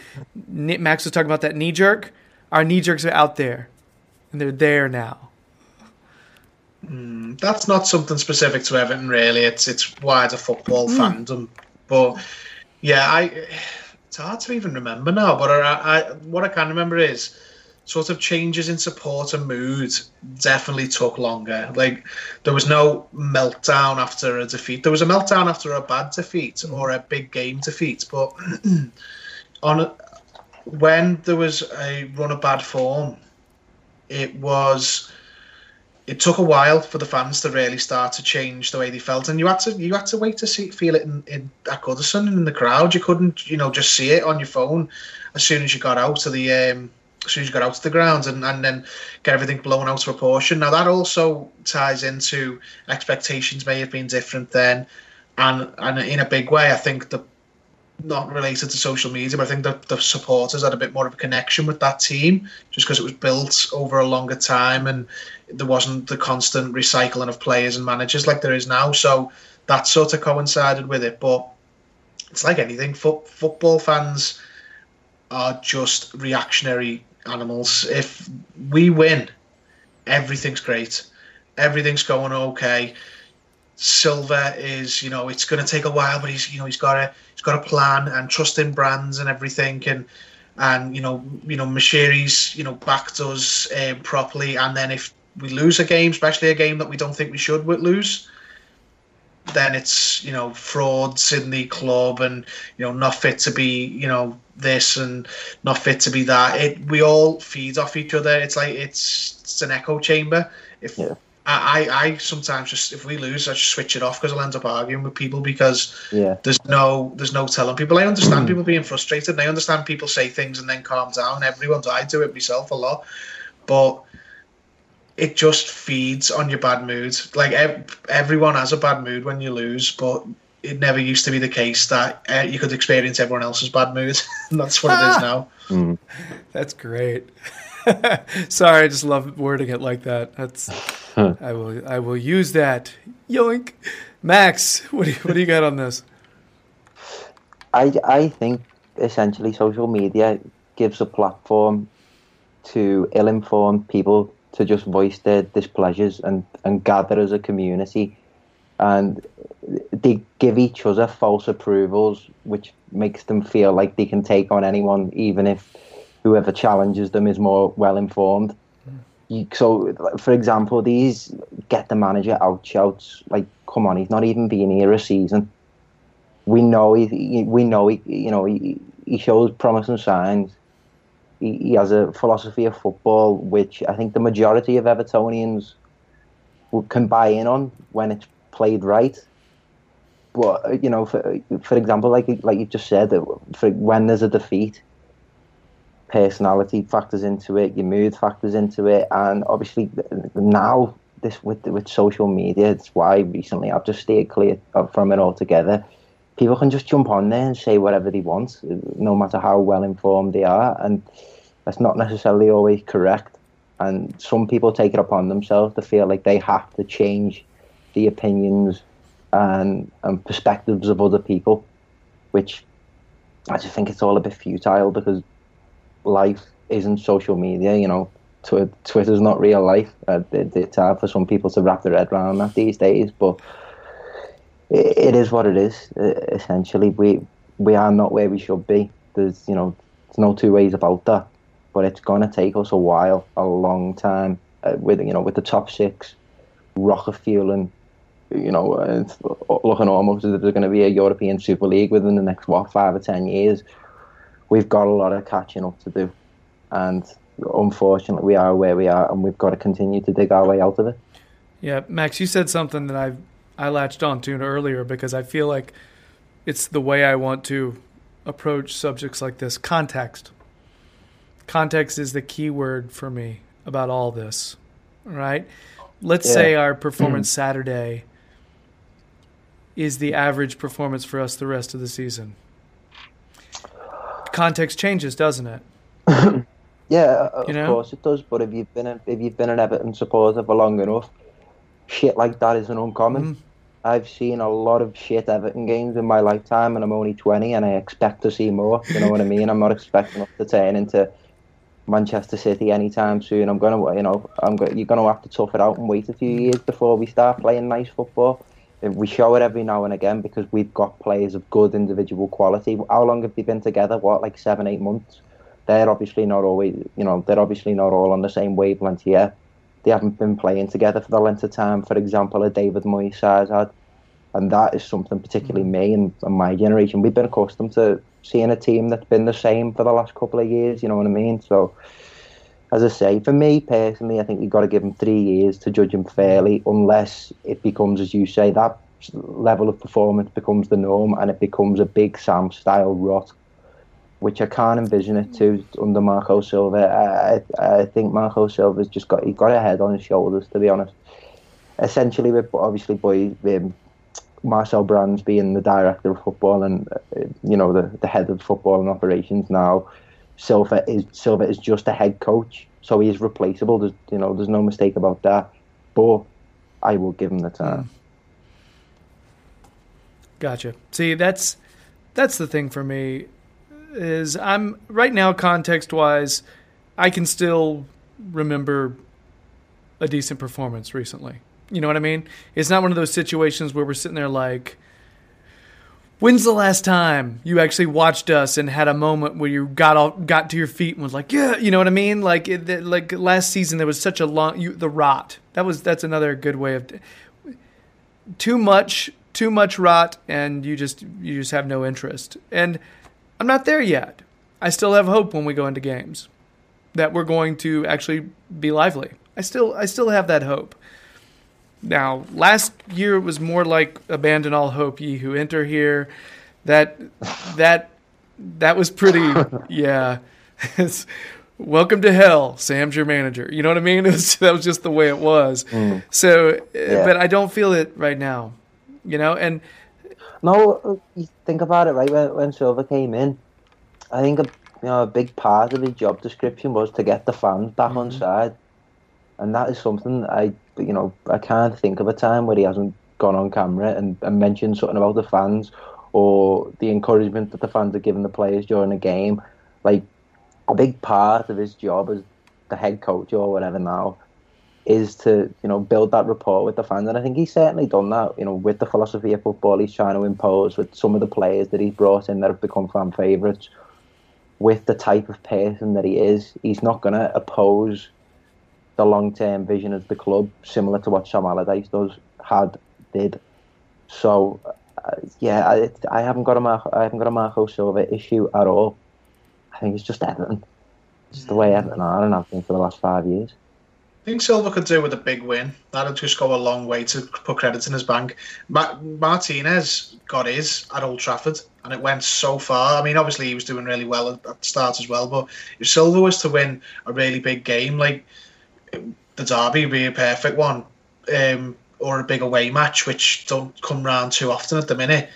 Speaker 1: Max was talking about that knee jerk. Our knee jerks are out there, and they're there now.
Speaker 2: That's not something specific to Everton, really. It's it's wider football fandom. But yeah, I it's hard to even remember now. But I, I what I can remember is sort of changes in support and mood definitely took longer. Like there was no meltdown after a defeat. There was a meltdown after a bad defeat or a big game defeat, but on a, when there was a run of bad form, it was it took a while for the fans to really start to change the way they felt, and you had to you had to wait to see feel it in, in at Goodison and in the crowd. You couldn't you know just see it on your phone as soon as you got out of the um, as soon as you got out to the ground and, and then get everything blown out of proportion. Now that also ties into expectations may have been different then, and and in a big way, I think the not related to social media, but I think that the supporters had a bit more of a connection with that team just because it was built over a longer time and there wasn't the constant recycling of players and managers like there is now. So that sort of coincided with it. But it's like anything, Foot, football fans are just reactionary animals. If we win, everything's great, everything's going okay. Silva is, you know, it's going to take a while, but he's, you know, he's got a he's got a plan and trust in Brands and everything, and and you know, you know, Moshiri's, you know, backed us um, properly, and then if we lose a game, especially a game that we don't think we should lose, then it's you know frauds in the club and you know not fit to be you know this and not fit to be that. It we all feed off each other. It's like it's it's an echo chamber. If
Speaker 3: Yeah.
Speaker 2: I, I sometimes just if we lose, I just switch it off because I'll end up arguing with people because
Speaker 3: Yeah.
Speaker 2: there's no there's no telling people. I understand mm. people being frustrated. And I understand people say things and then calm down. Everyone's I do it myself a lot, but it just feeds on your bad mood. Like ev- everyone has a bad mood when you lose, but it never used to be the case that uh, you could experience everyone else's bad mood. and that's what it is now.
Speaker 3: Mm.
Speaker 1: That's great. Sorry, I just love wording it like that. That's I will I will use that. Yoink. Max, what do you, what do you got on this?
Speaker 3: I I think essentially social media gives a platform to ill-informed people to just voice their displeasures and, and gather as a community, and they give each other false approvals, which makes them feel like they can take on anyone, even if whoever challenges them is more well informed. Hmm. You, so, for example, these get the manager out shouts like, "Come on, he's not even been here a season." we know he, he we know he, you know he, he shows promising signs. He, he has a philosophy of football which I think the majority of Evertonians can buy in on when it's played right. But uh, you know, for for example, like like you just said, for when there's a defeat, personality factors into it, your mood factors into it, and obviously now this with with social media, it's why recently I've just stayed clear from it altogether people can just jump on there and say whatever they want, no matter how well informed they are, and that's not necessarily always correct. And some people take it upon themselves to feel like they have to change the opinions and, and perspectives of other people, which I just think it's all a bit futile because life isn't social media, you know. Twi- Twitter's not real life. Uh, it, it's hard for some people to wrap their head around that these days, but it, it is what it is. Essentially, we we are not where we should be. There's you know, there's no two ways about that. But it's gonna take us a while, a long time. Uh, with you know, with the top six, rocket fueling, you know, it's looking almost as if there's going to be a European Super League within the next what five or ten years. We've got a lot of catching up to do, and unfortunately, we are where we are, and we've got to continue to dig our way out of it.
Speaker 1: Yeah, Max, you said something that I I latched on to earlier because I feel like it's the way I want to approach subjects like this. Context. Context is the key word for me about all this. Right? Let's
Speaker 3: Yeah.
Speaker 1: say our performance mm-hmm. Saturday is the average performance for us the rest of the season. Context changes, doesn't it?
Speaker 3: Yeah, of
Speaker 1: You know?
Speaker 3: course it does. But if you've been a, if you've been an Everton supporter for long enough, shit like that isn't uncommon.
Speaker 1: Mhm.
Speaker 3: I've seen a lot of shit Everton games in my lifetime, and I'm only 20, and I expect to see more. You know what I mean? I'm not expecting us to turn into Manchester City anytime soon. I'm gonna, you know, I'm go- you're gonna have to tough it out and wait a few years before we start playing nice football. We show it every now and again because we've got players of good individual quality. How long have they been together? What, like seven, eight months? They're obviously not always, you know, they're obviously not all on the same wavelength here. They haven't been playing together for the length of time. For example, a David Moyes has had, and that is something particularly me and, and my generation. We've been accustomed to seeing a team that's been the same for the last couple of years. You know what I mean? So, as I say, for me personally, I think you've got to give him three years to judge him fairly, unless it becomes, as you say, that level of performance becomes the norm and it becomes a big Sam style rot, which I can't envision it to under Marco Silva. I, I, think Marco Silva's just got he got a head on his shoulders, to be honest. Essentially, with obviously boy um, Marcel Brands being the director of football and uh, you know the, the head of football and operations now, Silva is Silva is just a head coach, so he is replaceable. There's you know there's no mistake about that. But I will give him the time. Hmm.
Speaker 1: Gotcha. See, that's that's the thing for me is I'm right now context wise, I can still remember a decent performance recently. You know what I mean? It's not one of those situations where we're sitting there like, when's the last time you actually watched us and had a moment where you got all, got to your feet and was like, yeah, you know what I mean? Like it, like last season there was such a long you, the rot. That was that's another good way of too much too much rot and you just you just have no interest. And I'm not there yet. I still have hope when we go into games that we're going to actually be lively. I still I still have that hope. Now, last year it was more like abandon all hope ye who enter here. That that that was pretty yeah. Welcome to hell, Sam's your manager. You know what I mean? It was, that was just the way it was. Mm. So, uh,
Speaker 3: Yeah.
Speaker 1: but I don't feel it right now. You know, and
Speaker 3: No, uh, you think about it, right? When, when Silva came in, I think a you know a big part of his job description was to get the fans back on mm-hmm. side, and that is something I you know I can't think of a time where he hasn't gone on camera and, and mentioned something about the fans or the encouragement that the fans are giving the players during a game. Like a big part of his job as the head coach or whatever now is to you know build that rapport with the fans, and I think he's certainly done that. You know, with the philosophy of football he's trying to impose with some of the players that he's brought in that have become fan favourites. With the type of person that he is, he's not going to oppose the long term vision of the club, similar to what Sam Allardyce does had did. So, uh, yeah, I, I haven't got a I haven't got a Marco Silva issue at all. I think it's just Everton. It's the way Everton are and have been for the last five years.
Speaker 2: I think Silva could do with a big win. That'd just go a long way to put credit in his bank. Ma- Martinez got his at Old Trafford, and it went so far. I mean, obviously he was doing really well at, at the start as well. But if Silva was to win a really big game, like the derby, would be a perfect one, um, or a big away match, which don't come round too often at the minute.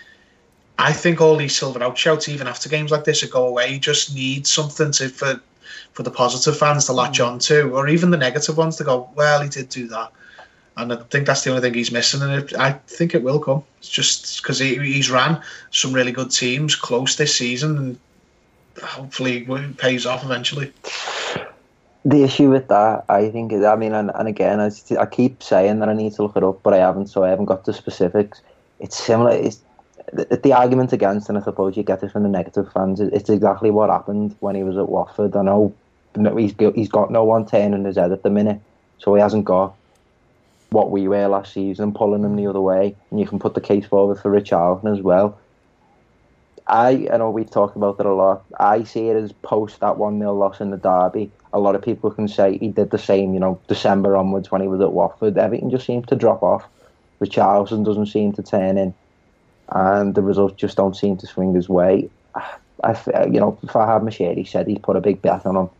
Speaker 2: I think all these Silva outshouts, even after games like this, that go away, just need something to for for the positive fans to latch on to, or even the negative ones to go, well, he did do that. And I think that's the only thing he's missing, and it, I think it will come. It's just because he, he's ran some really good teams close this season, and hopefully it pays off eventually.
Speaker 3: The issue with that, I think, is, I mean, and, and again, I, I keep saying that I need to look it up, but I haven't, so I haven't got the specifics. It's similar. It's the, the argument against, and I suppose you get this from the negative fans. it- It's exactly what happened when he was at Watford. I know no, he's he's got no one turning his head at the minute, so he hasn't got what we were last season, pulling him the other way. And you can put the case forward for Richarlison as well. I, I know we've talked about it a lot. I see it as post that 1 0 loss in the derby. A lot of people can say he did the same, you know, December onwards when he was at Watford. Everything just seems to drop off. Richarlison doesn't seem to turn in, and the results just don't seem to swing his way. I, you know, Farhad Moshiri said he put a big bet on him.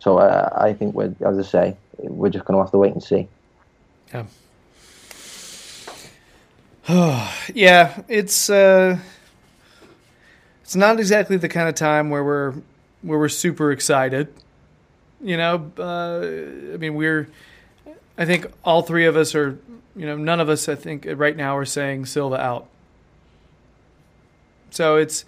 Speaker 3: So uh, I think, we're, as I say, we're just going to have to wait and see.
Speaker 1: Yeah. yeah, it's uh it's not exactly the kind of time where we're where we're super excited. You know, uh, I mean, we're I think all three of us are, you know, none of us I think right now are saying Silva out. So it's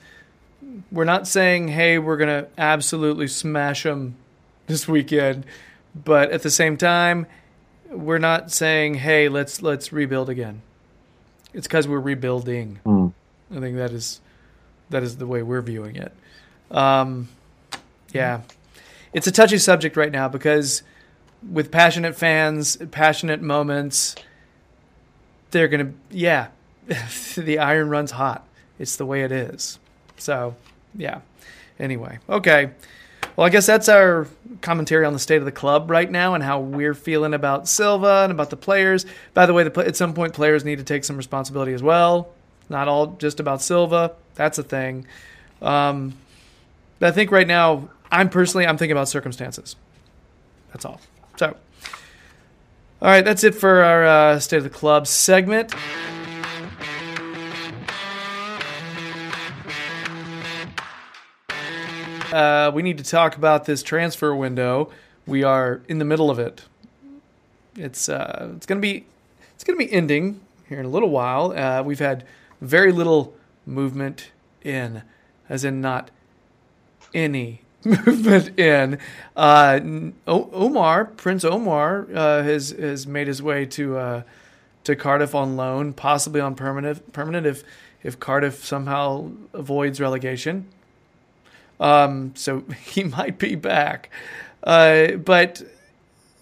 Speaker 1: we're not saying, "Hey, we're going to absolutely smash them this weekend." But at the same time, we're not saying, "Hey, let's let's rebuild again." It's because we're rebuilding.
Speaker 3: Mm.
Speaker 1: I think that is that is the way we're viewing it. Um, yeah, it's a touchy subject right now because with passionate fans, passionate moments, they're gonna yeah, the iron runs hot. It's the way it is. So yeah. Anyway, okay. Well, I guess that's our commentary on the state of the club right now and how we're feeling about Silva and about the players. By the way, the, at some point, players need to take some responsibility as well. Not all just about Silva. That's a thing. Um, I think right now, I'm personally, I'm thinking about circumstances. That's all. So, all right, that's it for our uh, state of the club segment. Uh, we need to talk about this transfer window. We are in the middle of it. It's uh, it's gonna be it's gonna be ending here in a little while. Uh, we've had very little movement in, as in not any movement in. Uh, o- Omar Prince Omar uh, has has made his way to uh, to Cardiff on loan, possibly on permanent permanent if if Cardiff somehow avoids relegation. Um, so he might be back, uh, but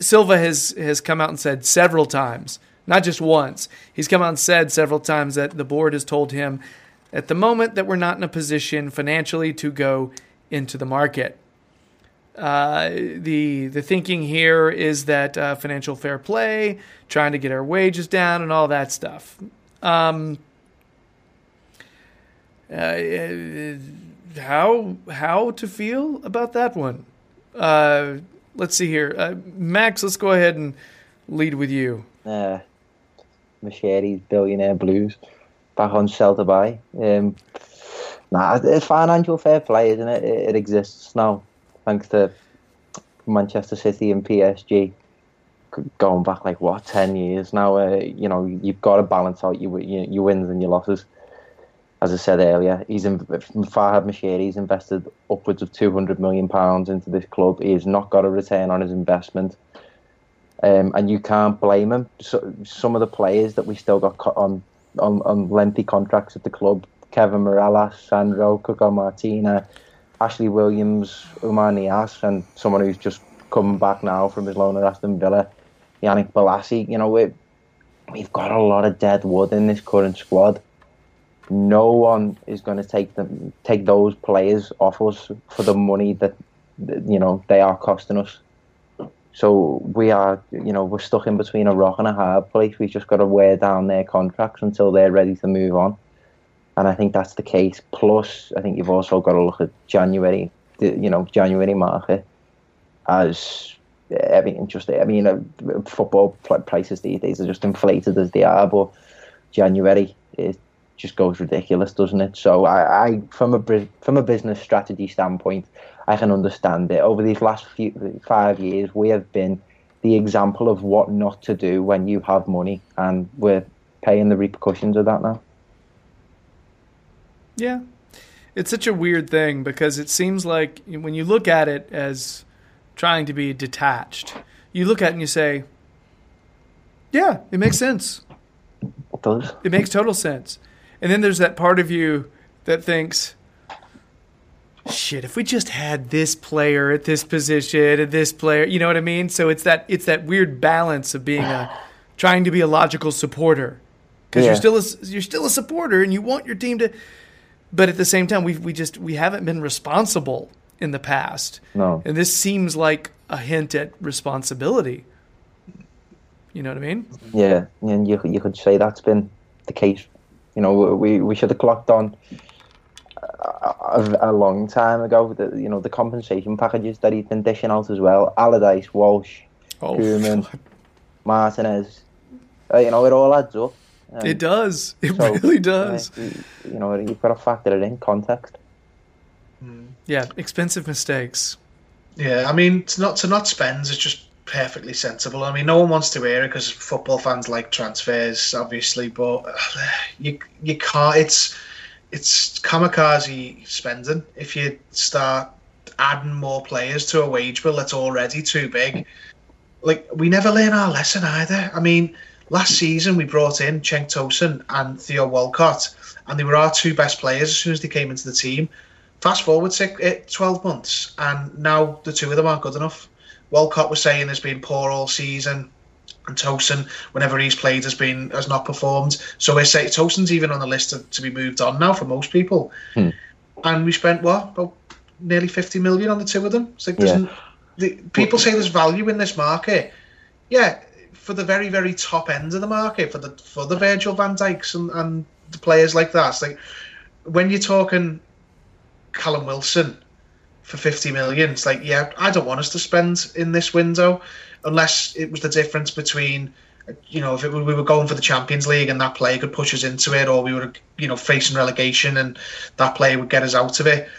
Speaker 1: Silva has has come out and said several times, not just once. He's come out and said several times that the board has told him at the moment that we're not in a position financially to go into the market. Uh, the the thinking here is that uh, financial fair play, trying to get our wages down, and all that stuff. Um, uh, how how to feel about that one? Uh, let's see here, uh, Max. Let's go ahead and lead with you.
Speaker 3: Uh, Machete's billionaire blues back on sell to buy. Um, nah, it's financial fair play, isn't it? it? It exists now, thanks to Manchester City and PSG. Going back like what ten years now, uh, you know you've got to balance out your your wins and your losses. As I said earlier, he's in, Farhad He's invested upwards of two hundred million pounds into this club. He has not got a return on his investment. Um, and you can't blame him. So, some of the players that we still got on, on on lengthy contracts at the club, Kevin Mirallas, Sandro, Cuco Martina, Ashley Williams, Oumar Niasse, and someone who's just coming back now from his loan at Aston Villa, Yannick Bolasie. You know, we we've got a lot of dead wood in this current squad. No one is going to take them take those players off us for the money that you know they are costing us. So we are, you know, we're stuck in between a rock and a hard place. We've just got to wear down their contracts until they're ready to move on. And I think that's the case. Plus, I think you've also got to look at January, the, you know, January market as mean, just I mean, uh, football prices these days are just inflated as they are. But January it just goes ridiculous, doesn't it? So I, I from a from a business strategy standpoint, I can understand it. Over these last few five years, we have been the example of what not to do when you have money, and we're paying the repercussions of that now.
Speaker 1: Yeah, it's such a weird thing because it seems like when you look at it as trying to be detached, you look at it and you say, "Yeah, it makes sense."
Speaker 3: It does.
Speaker 1: It makes total sense. And then there's that part of you that thinks, shit, if we just had this player at this position and this player, you know what I mean? So it's that it's that weird balance of being a trying to be a logical supporter because
Speaker 3: Yeah.
Speaker 1: you're still a, you're still a supporter and you want your team to, but at the same time we we just we haven't been responsible in the past,
Speaker 3: No.
Speaker 1: and this seems like a hint at responsibility. You know what I mean?
Speaker 3: Yeah, and you you could say that's been the case. You know, we we should have clocked on a, a, a long time ago. with The, you know, the compensation packages that he's been dishing out as well. Allardyce, Walsh,
Speaker 1: Oh,
Speaker 3: Koeman, Martinez. Uh, you know, it all adds up. Um,
Speaker 1: it does. It
Speaker 3: so,
Speaker 1: really does.
Speaker 3: uh, you, you know, you've got to factor it in context.
Speaker 1: Yeah, expensive mistakes.
Speaker 2: Yeah, I mean, to not to not spend is just perfectly sensible. I mean, no one wants to hear it because football fans like transfers, obviously, but you you can't. It's it's kamikaze spending if you start adding more players to a wage bill that's already too big. Like we never learn our lesson either. I mean, last season we brought in Cenk Tosun and Theo Walcott, and they were our two best players as soon as they came into the team. Fast forward six, eh, 12 months, and now the two of them aren't good enough. Walcott was saying has been poor all season, and Tosun, whenever he's played, has been has not performed. So we're saying Tosun's even on the list to, to be moved on now for most people.
Speaker 3: Hmm.
Speaker 2: And we spent what about nearly 50 million on the two of them. It's like
Speaker 3: Yeah.
Speaker 2: the, people say there's value in this market. Yeah, for the very very top end of the market, for the for the Virgil Van Dijks and, and the players like that. It's like when you're talking Callum Wilson for 50 million, it's like yeah, I don't want us to spend in this window unless it was the difference between you know, if it, we were going for the Champions League and that player could push us into it, or we were, you know, facing relegation and that player would get us out of it.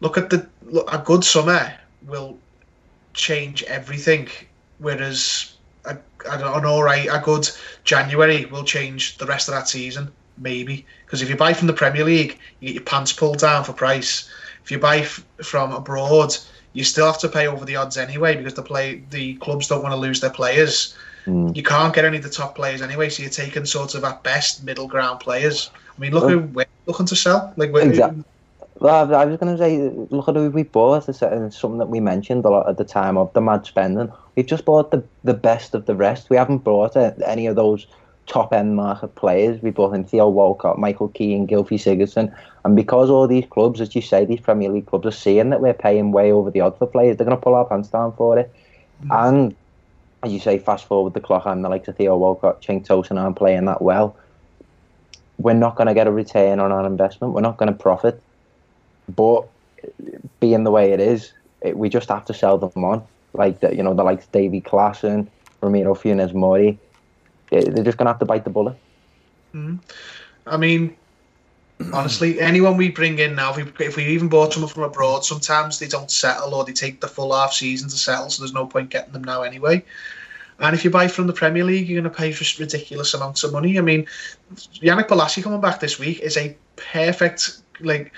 Speaker 2: Look at the look, a good summer will change everything, whereas a, an all right, a good January will change the rest of that season, maybe. Because if you buy from the Premier League, you get your pants pulled down for price. If you buy f- from abroad, you still have to pay over the odds anyway because the play the clubs don't want to lose their players.
Speaker 3: Mm.
Speaker 2: You can't get any of the top players anyway, so you're taking sort of at best middle ground players. I mean, look
Speaker 3: Well-
Speaker 2: who we're looking to sell. Like, we're,
Speaker 3: Exact- Well, I was going to say, look at who we bought. It's something that we mentioned a lot at the time of the mad spending. We've just bought the, the best of the rest. We haven't bought any of those top end market players. We bought in Theo Walcott, Michael Keane, Gylfi Sigurdsson. And because all these clubs, as you say, these Premier League clubs are seeing that we're paying way over the odds for players, they're going to pull our pants down for it. Mm. And as you say, fast forward the clock, and the likes of Theo Walcott, Cenk Tosun aren't playing that well. We're not going to get a return on our investment. We're not going to profit. But being the way it is, it, we just have to sell them on. Like the, you know, the likes Davy Klaassen, Ramiro Funes Mori. They- They're just going to have to bite the bullet. Mm-hmm.
Speaker 2: I mean, honestly, anyone we bring in now, if we, if we even bought someone from abroad, sometimes they don't settle or they take the full half season to settle, so there's no point getting them now anyway. And if you buy from the Premier League, you're going to pay for ridiculous amounts of money. I mean, Yannick Bolasie coming back this week is a perfect like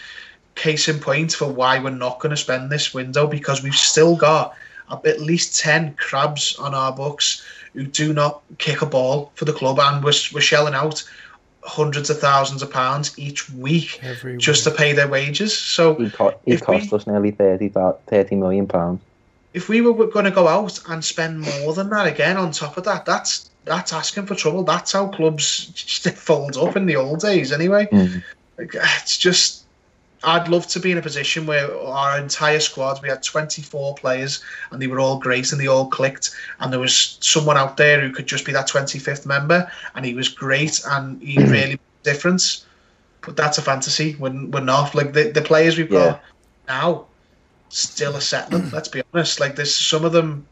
Speaker 2: case in point for why we're not going to spend this window because we've still got at least 10 crabs on our books who do not kick a ball for the club and we're, we're shelling out hundreds of thousands of pounds each week
Speaker 1: Every
Speaker 2: just to pay their wages. So
Speaker 3: He, co- he cost
Speaker 2: we-
Speaker 3: us nearly 30, 30 million pounds.
Speaker 2: if we were going to go out and spend more than that again on top of that, that's that's asking for trouble. That's how clubs fold up in the old days, anyway.
Speaker 3: Mm.
Speaker 2: It's just, I'd love to be in a position where our entire squad, we had 24 players, and they were all great and they all clicked, and there was someone out there who could just be that 25th member, and he was great and he hmm. really made a difference. But that's a fantasy. We're, we're not like the, the players we've got now still a settling. let's be honest. Like there's some of them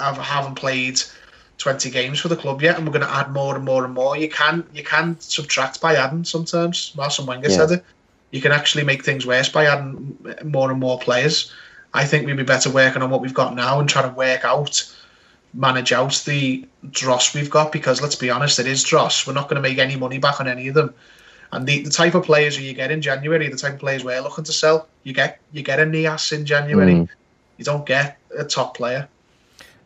Speaker 2: have haven't played twenty games for the club yet, and we're going to add more and more and more. You can you can subtract by adding sometimes. Arsene Wenger
Speaker 3: Yeah.
Speaker 2: said it. You can actually make things worse by adding more and more players. I think we'd be better working on what we've got now and trying to work out, manage out the dross we've got because let's be honest, it is dross. We're not going to make any money back on any of them. And the, the type of players who you get in January, the type of players we're looking to sell, you get you get a Niasse in January.
Speaker 3: Mm.
Speaker 2: You don't get a top player.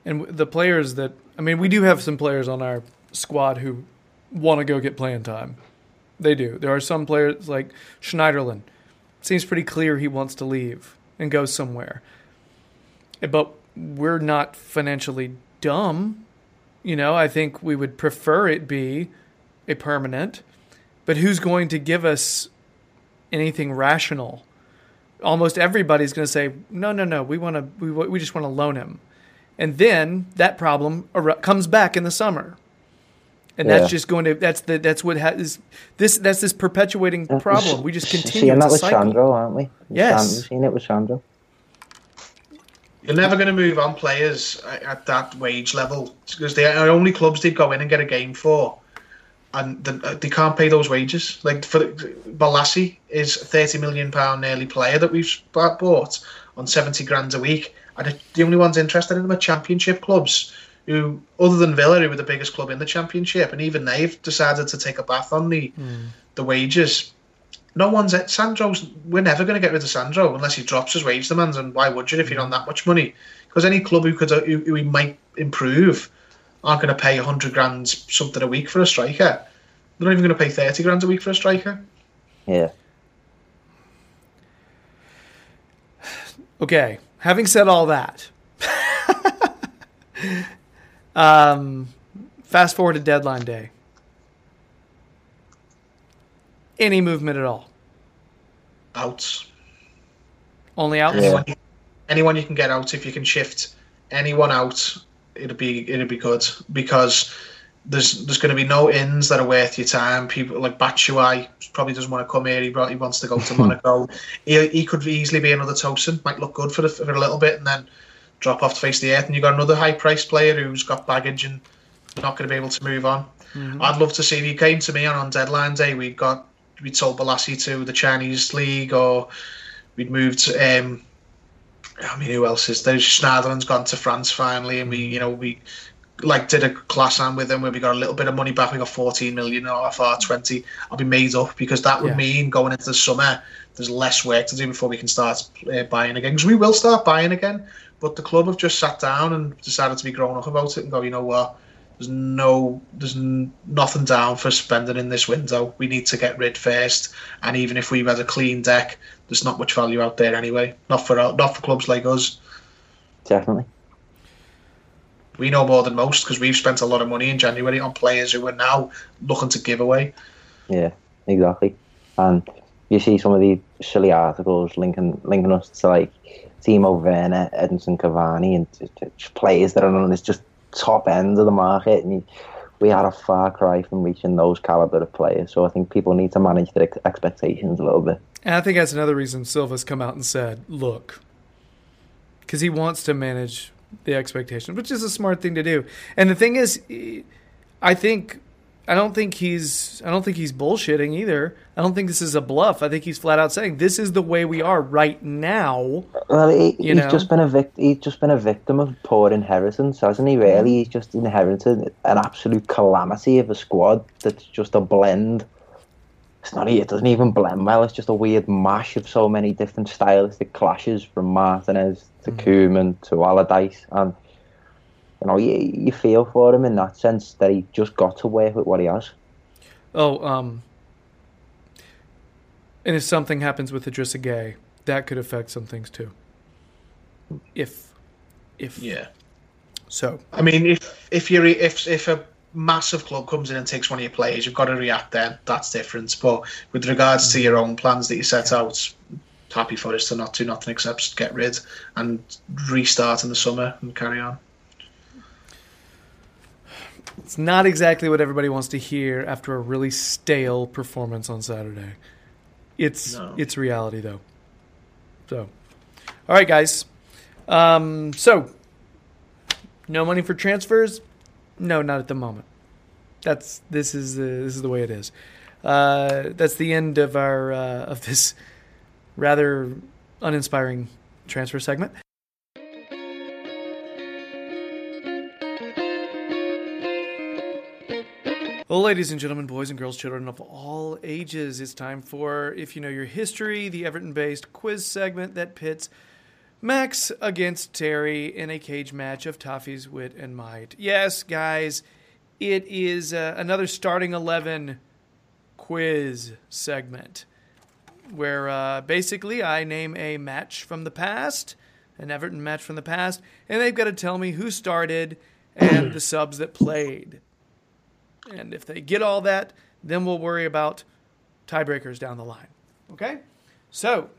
Speaker 1: And the players that I mean, we do have some players on our squad who want to go get playing time. They do. There are some players like Schneiderlin. Seems pretty clear he wants to leave and go somewhere. Eh, But we're not financially dumb. You know, I think we would prefer it be a permanent. But who's going to give us anything rational? Almost everybody's going to say, "No, no, no. We want to. We, we just want to loan him." and then that problem comes back in the summer and
Speaker 3: Yeah.
Speaker 1: that's just going to that's the that's what has this that's this perpetuating uh, problem we just continue
Speaker 3: Seeing that
Speaker 1: it's a
Speaker 3: with
Speaker 1: cycle.
Speaker 3: Sandro, aren't we?
Speaker 1: Yes.
Speaker 3: Sand- Seeing it with Sandro.
Speaker 2: You're never going to move on players at at that wage level because they are only clubs they'd go in and get a game for, and the, uh, they can't pay those wages. Like for Bolasie is a thirty million pound nearly player that we've bought on seventy grand a week, and the only ones interested in them are Championship clubs. Who, other than Villa, who were the biggest club in the Championship, and even they've decided to take a bath on the hmm. the wages. No one's at Sandro's. We're never going to get rid of Sandro unless he drops his wage demands. And why would you if you're on hmm. that much money? Because any club who could uh, who, who he might improve aren't going to pay hundred grand something a week for a striker. They're not even going to pay thirty grand a week for a striker.
Speaker 3: Yeah.
Speaker 1: okay having said all that um fast forward to deadline day any movement at all
Speaker 2: Outs.
Speaker 1: only out
Speaker 3: Yeah.
Speaker 2: Anyone, anyone you can get out if you can shift anyone out, it'd be it'd be good because there's there's going to be no ins that are worth your time. People like Batshuayi probably doesn't want to come here. He, brought, he wants to go to Monaco. He, he could easily be another Tosun. Might look good for the, for a little bit and then drop off to face the earth. And you've got another high priced player who's got baggage and not going to be able to move on. I'd love to see if he came to me on on deadline day. We got we sold Bolasie to the Chinese league or we'd moved. Um, I mean, who else is there? Schneiderlin's gone to France finally, and we, you know, we like did a class hand with them where we got a little bit of money back. We got 14 million off our 20. I'll be made up because that would
Speaker 1: Yeah.
Speaker 2: mean going into the summer, there's less work to do before we can start uh, buying again. Because we will start buying again, but the club have just sat down and decided to be grown up about it and go, you know what? There's no, there's nothing down for spending in this window. We need to get rid first, and even if we had a clean deck, there's not much value out there anyway. Not for not for clubs like us.
Speaker 3: Definitely.
Speaker 2: We know more than most because we've spent a lot of money in January on players who are now looking to give away.
Speaker 3: Yeah, exactly. And you see some of these silly articles linking linking us to like Timo Werner, Edinson Cavani, and players that are on this just top end of the market. And we are a far cry from reaching those caliber of players. So I think people need to manage their ex- expectations a little bit.
Speaker 1: And I think that's another reason Silva's come out and said, look, because he wants to manage the expectation, which is a smart thing to do. And the thing is, I think, I don't think he's, I don't think he's bullshitting either. I don't think this is a bluff. I think he's flat out saying this is the way we are right now.
Speaker 3: Well, he, he's
Speaker 1: know?
Speaker 3: just been a vict- He's just been a victim of poor inheritance, hasn't he? Really, mm-hmm. he's just inherited an absolute calamity of a squad that's just a blend. It's not. It doesn't even blend well. It's just a weird mash of so many different stylistic clashes from Martinez to mm-hmm. Koeman to Allardyce, and you know, you, you feel for him in that sense that he just got to work with what he has.
Speaker 1: Oh, um, and if something happens with Idrissa Gueye, that could affect some things too. If, if
Speaker 2: Yeah.
Speaker 1: so,
Speaker 2: I mean, if if you're if if a massive club comes in and takes one of your players, you've got to react. Then that's different. But with regards to your own plans that you set out, happy for us to not do nothing except get rid and restart in the summer and carry on.
Speaker 1: It's not exactly what everybody wants to hear after a really stale performance on Saturday. It's
Speaker 2: No.
Speaker 1: it's reality though. So, all right, guys. Um, so, no money for transfers? No, not at the moment. That's this is the this is the way it is. Uh, that's the end of our uh, of this rather uninspiring transfer segment. Well, ladies and gentlemen, boys and girls, children of all ages, it's time for If You Know Your History, the Everton based quiz segment that pits Max against Terry in a cage match of Toffee's wit and might. Yes, guys, it is uh, another starting 11 quiz segment where uh, basically I name a match from the past, an Everton match from the past, and they've got to tell me who started and the subs that played. And if they get all that, then we'll worry about tiebreakers down the line. Okay? So,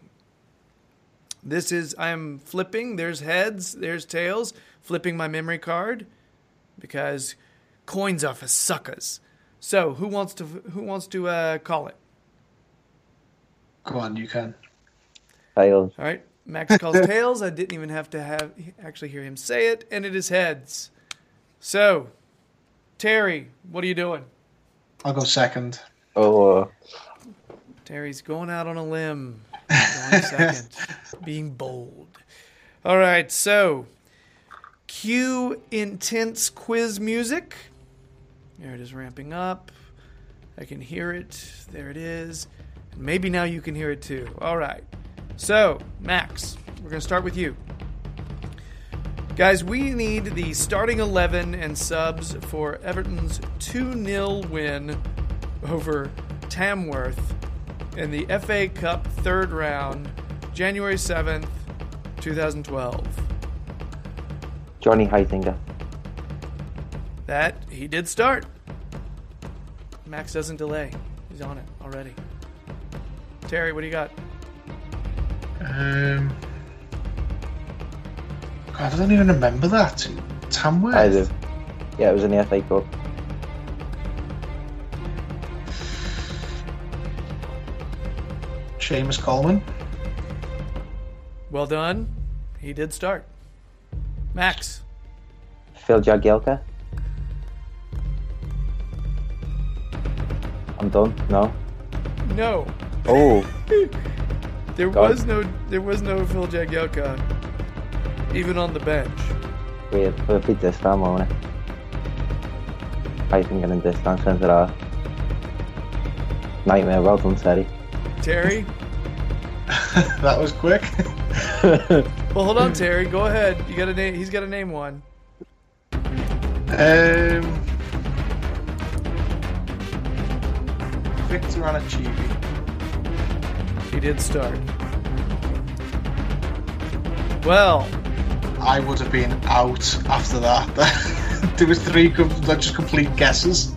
Speaker 1: this is, I'm flipping. There's heads, there's tails. Flipping my memory card because coins are for suckers. So, who wants to who wants to uh, call it?
Speaker 2: Go on, you can.
Speaker 3: Tails.
Speaker 1: All right. Max calls tails. I didn't even have to have actually hear him say it, and it is heads. So, Terry, what are you doing?
Speaker 2: I'll go second.
Speaker 3: Oh, uh...
Speaker 1: Terry's going out on a limb. Going second. Being bold. All right, so cue intense quiz music. There it is ramping up. I can hear it. There it is. And maybe now you can hear it too. All right. So, Max, we're going to start with you. Guys, we need the starting 11 and subs for Everton's 2 0 win over Tamworth in the FA Cup third round, January 7th, 2012.
Speaker 3: Johnny Heitinga.
Speaker 1: That he did start. Max doesn't delay. He's on it already. Terry, what do you got?
Speaker 2: Um, God, I don't even remember that. Tamworth.
Speaker 3: I do. Yeah, it was in the FA Cup.
Speaker 2: Seamus Coleman.
Speaker 1: Well done. He did start. Max.
Speaker 3: Phil Jagielka. I'm done. No.
Speaker 1: No.
Speaker 3: Oh,
Speaker 1: There
Speaker 3: God.
Speaker 1: was no there was no Phil Jagielka even on the bench.
Speaker 3: weird. We'll beat this time, won't it? kiting and distance centre half. Nightmare, well done, Terry.
Speaker 1: Terry.
Speaker 2: That was quick.
Speaker 1: Well, hold on, Terry. Go ahead. You got a name. He's got to name one.
Speaker 2: Um, Victor Anichebe.
Speaker 1: He did start. Well,
Speaker 2: I would have been out after that. there was three just complete guesses.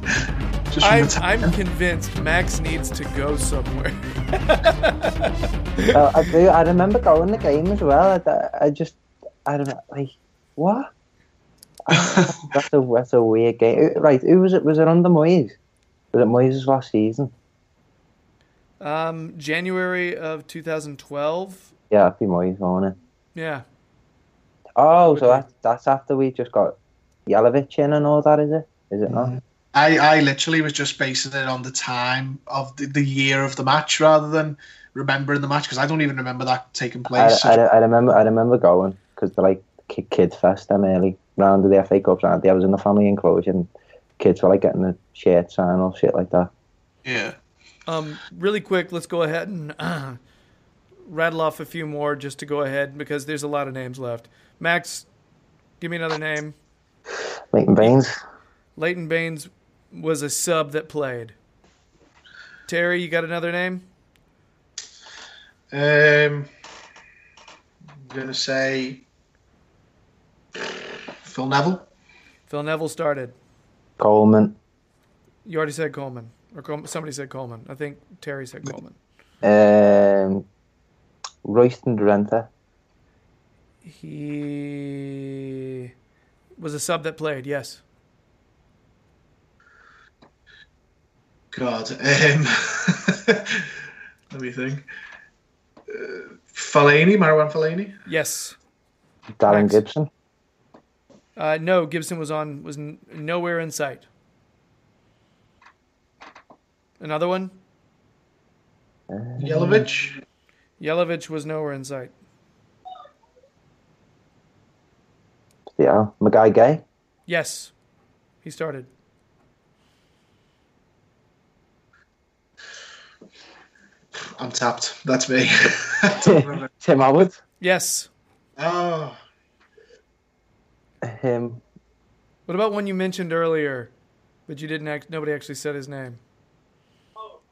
Speaker 2: Just
Speaker 1: I'm, I'm convinced Max needs to go somewhere.
Speaker 3: Uh, I do. I remember going the game as well. I, I just, I don't know, like what? that's a that's a weird game. Right? Who was it? Was it under Moyes? Was it Moyes' last season?
Speaker 1: Um, January of 2012.
Speaker 3: Yeah, that'd be Moyes, won't it?
Speaker 1: Yeah.
Speaker 3: Oh, so that's that's after we just got Jelavic in and all that, is it? Is it not?
Speaker 2: I, I literally was just basing it on the time of the, the year of the match rather than remembering the match because I don't even remember that taking place.
Speaker 3: I, I remember I remember going because they're like ki- kids fest them early round of the FA Cup round. I was in the family enclosure and kids were like getting the shirt sign or shit like that.
Speaker 2: yeah.
Speaker 1: Um, really quick, let's go ahead and uh, rattle off a few more just to go ahead because there's a lot of names left. Max, give me another name.
Speaker 3: Leighton Baines.
Speaker 1: Leighton Baines was a sub that played. Terry, you got another name?
Speaker 2: Um, I'm gonna say Phil Neville.
Speaker 1: Phil Neville started.
Speaker 3: Coleman.
Speaker 1: You already said Coleman, or Col- somebody said Coleman. I think Terry said Coleman.
Speaker 3: Um, Royston Drenthe.
Speaker 1: He was a sub that played. Yes.
Speaker 2: God. Um, let me think. Uh, Fellaini, Marwan Fellaini.
Speaker 1: Yes.
Speaker 3: Darren
Speaker 1: Max.
Speaker 3: Gibson.
Speaker 1: Uh, no, Gibson was on was n- nowhere in sight. Another one.
Speaker 2: Jelavic.
Speaker 1: Jelavic was nowhere in sight.
Speaker 3: Yeah, Magaye Gueye.
Speaker 1: Yes, he started.
Speaker 2: I'm tapped. That's me. I don't remember.
Speaker 3: Tim Howard.
Speaker 1: Yes.
Speaker 2: oh,
Speaker 3: Him.
Speaker 1: What about one you mentioned earlier, but you didn't? Act, nobody actually said his name.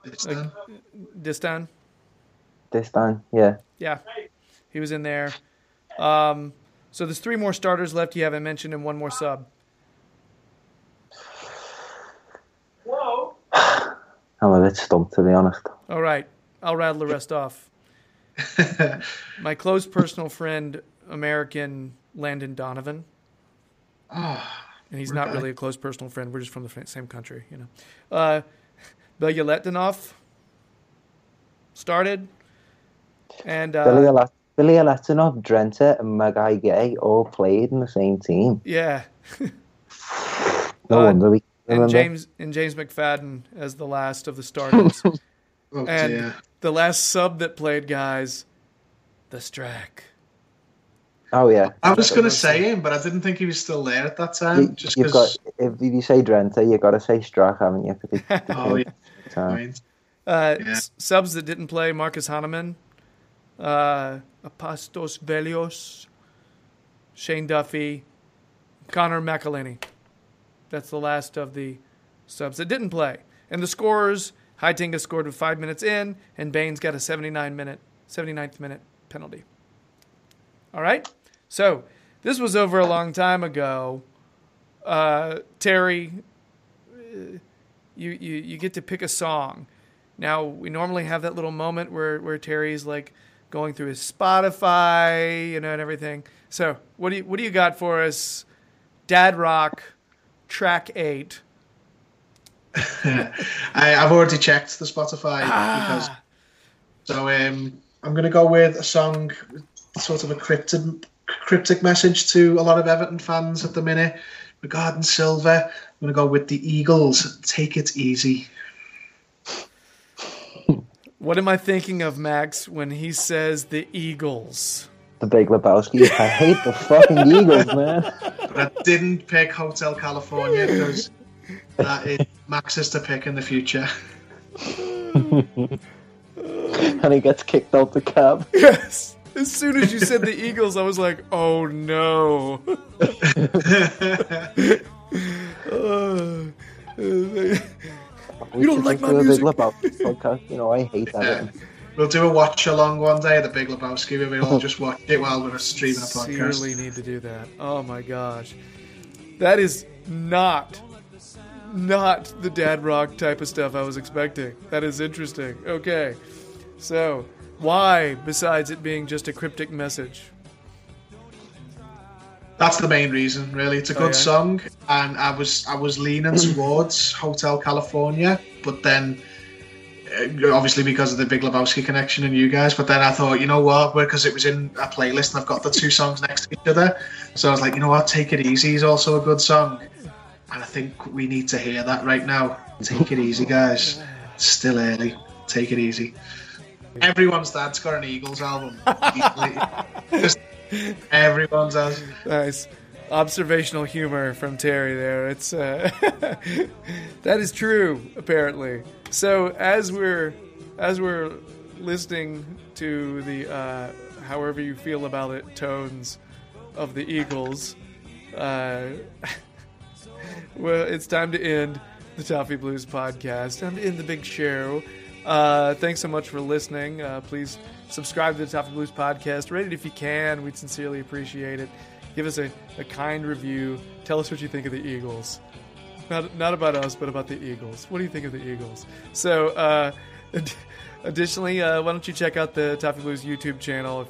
Speaker 2: it's done.
Speaker 1: Distin.
Speaker 3: This time. Yeah.
Speaker 1: Yeah, he was in there. Um, so there's three more starters left you haven't mentioned, and one more sub. Whoa.
Speaker 3: I'm a bit stumped to be honest.
Speaker 1: All right, I'll rattle the rest off. My close personal friend, American Landon Donovan. and he's not
Speaker 2: okay.
Speaker 1: really a close personal friend. We're just from the same country, you know. Uh, Bilyaletdinov started, and
Speaker 3: Billy
Speaker 1: uh,
Speaker 3: Alat- Bilyaletdinov, Drenthe, and Magaye Gueye all played in the same team.
Speaker 1: yeah,
Speaker 3: No
Speaker 1: Uh,
Speaker 3: wonder we
Speaker 1: and
Speaker 3: remember.
Speaker 1: James and James McFadden as the last of the starters,
Speaker 2: Oh
Speaker 1: and
Speaker 2: dear.
Speaker 1: the last sub that played guys, the Strack.
Speaker 3: Oh yeah.
Speaker 2: I was going to say him, but I didn't think he was still there at that time.
Speaker 3: You,
Speaker 2: just
Speaker 3: you've got
Speaker 2: because.
Speaker 3: if you say Drenthe, you've got to say Strack, haven't you? it's the
Speaker 2: Oh, yeah.
Speaker 3: same time.
Speaker 2: Fine.
Speaker 1: Uh,
Speaker 2: Yeah.
Speaker 1: subs that didn't play: Marcus Hahnemann, uh, Apostolos Vellios, Shane Duffy, Conor McAleny. That's the last of the subs that didn't play. And the scorers: Heitinga scored with five minutes in, and Baines got a 79 minute, 79th minute penalty. All right. So this was over a long time ago. Uh, Terry, you, you you get to pick a song. Now we normally have that little moment where where Terry's like going through his Spotify, you know, and everything. So what do you what do you got for us? Dad Rock, track eight.
Speaker 2: I, I've already checked the Spotify because.
Speaker 1: Ah,
Speaker 2: So um, I'm going to go with a song, sort of a cryptic, cryptic message to a lot of Everton fans at the minute regarding Silva. I'm going to go with the Eagles. Take it easy.
Speaker 1: What am I thinking of, Max, when he says the Eagles?
Speaker 3: The Big Lebowski. I hate the fucking Eagles, man.
Speaker 2: But I didn't pick Hotel California because that is Max's to pick in the future.
Speaker 3: and he gets kicked out the cab.
Speaker 1: Yes. As soon as you said the Eagles, I was like, oh no. Uh,
Speaker 3: We
Speaker 1: don't
Speaker 3: should
Speaker 1: like
Speaker 3: just
Speaker 1: my
Speaker 3: do a
Speaker 1: music.
Speaker 3: Big Lebowski podcast. You know, I hate that.
Speaker 2: We'll do a watch along one day, the Big Lebowski, where we all just watch it while we're streaming a
Speaker 1: Sincerely
Speaker 2: podcast.
Speaker 1: need to do that. Oh my gosh. That is not not the dad rock type of stuff I was expecting. That is interesting. Okay. So, why besides it being just a cryptic message?
Speaker 2: That's the main reason, really. It's a
Speaker 1: Oh,
Speaker 2: good
Speaker 1: yeah?
Speaker 2: song, and I was I was leaning towards Hotel California, but then uh, obviously because of the Big Lebowski connection and you guys. But then I thought, you know what, because it was in a playlist and I've got the two songs next to each other, so I was like, you know what, Take It Easy is also a good song, and I think we need to hear that right now. Take it easy, guys. It's still early. Take it easy. Everyone's dad's got an Eagles album. Just everyone's has.
Speaker 1: Nice observational humor from Terry there. It's uh, that is true apparently. So as we're as we're listening to the uh, however you feel about it tones of the Eagles, uh, well, it's time to end the Toffee Blues podcast. Time to end the big show. Uh, thanks so much for listening. Uh, please subscribe to the Toffee Blues podcast. Rate it if you can. We'd sincerely appreciate it. Give us a, a kind review. Tell us what you think of the Eagles. Not, not about us, but about the Eagles. What do you think of the Eagles? So, uh, ad- additionally, uh, why don't you check out the Toffee Blues YouTube channel? If,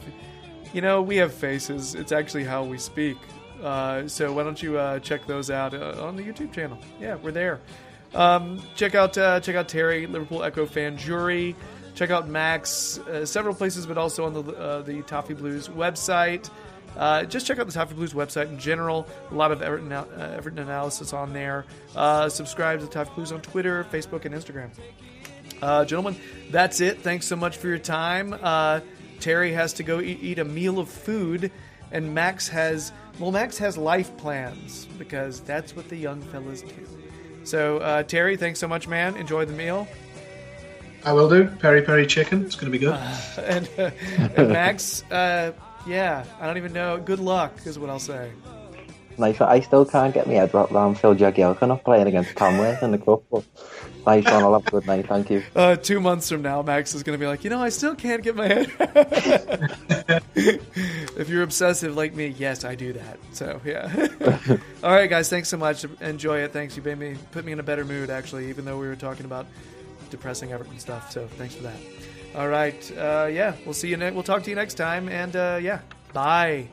Speaker 1: you know, we have faces. It's actually how we speak. Uh, so why don't you uh, check those out uh, on the YouTube channel? Yeah, we're there. Um, check out uh, check out Terry Liverpool Echo fan jury. Check out Max uh, several places, but also on the uh, the Toffee Blues website. Uh, just check out the Toffee Blues website in general. A lot of Everton, uh, Everton analysis on there. Uh, subscribe to the Toffee Blues on Twitter, Facebook, and Instagram. Uh, gentlemen, that's it. Thanks so much for your time. Terry has to go eat, eat a meal of food, and Max has well, Max has life plans because that's what the young fellas do. So, Terry, thanks so much, man. Enjoy the meal,
Speaker 2: I will do. Peri peri chicken. It's going to be good.
Speaker 1: and, uh, and Max, uh, yeah, I don't even know. Good luck is what I'll say.
Speaker 3: Nice. I still can't get my head wrapped around Phil Jagielka not playing against Tamworth in the cup. But nice one. I'll have a good night. Thank you.
Speaker 1: Uh, two months from now, Max is going to be like, you know, I still can't get my head. if you're obsessive like me, yes, I do that. So yeah. All right, guys, thanks so much. Enjoy it. Thanks. You made me put me in a better mood actually, even though we were talking about depressing Everton stuff. So thanks for that. All right. Uh, yeah, we'll see you. Ne- we'll talk to you next time. And uh, yeah, bye.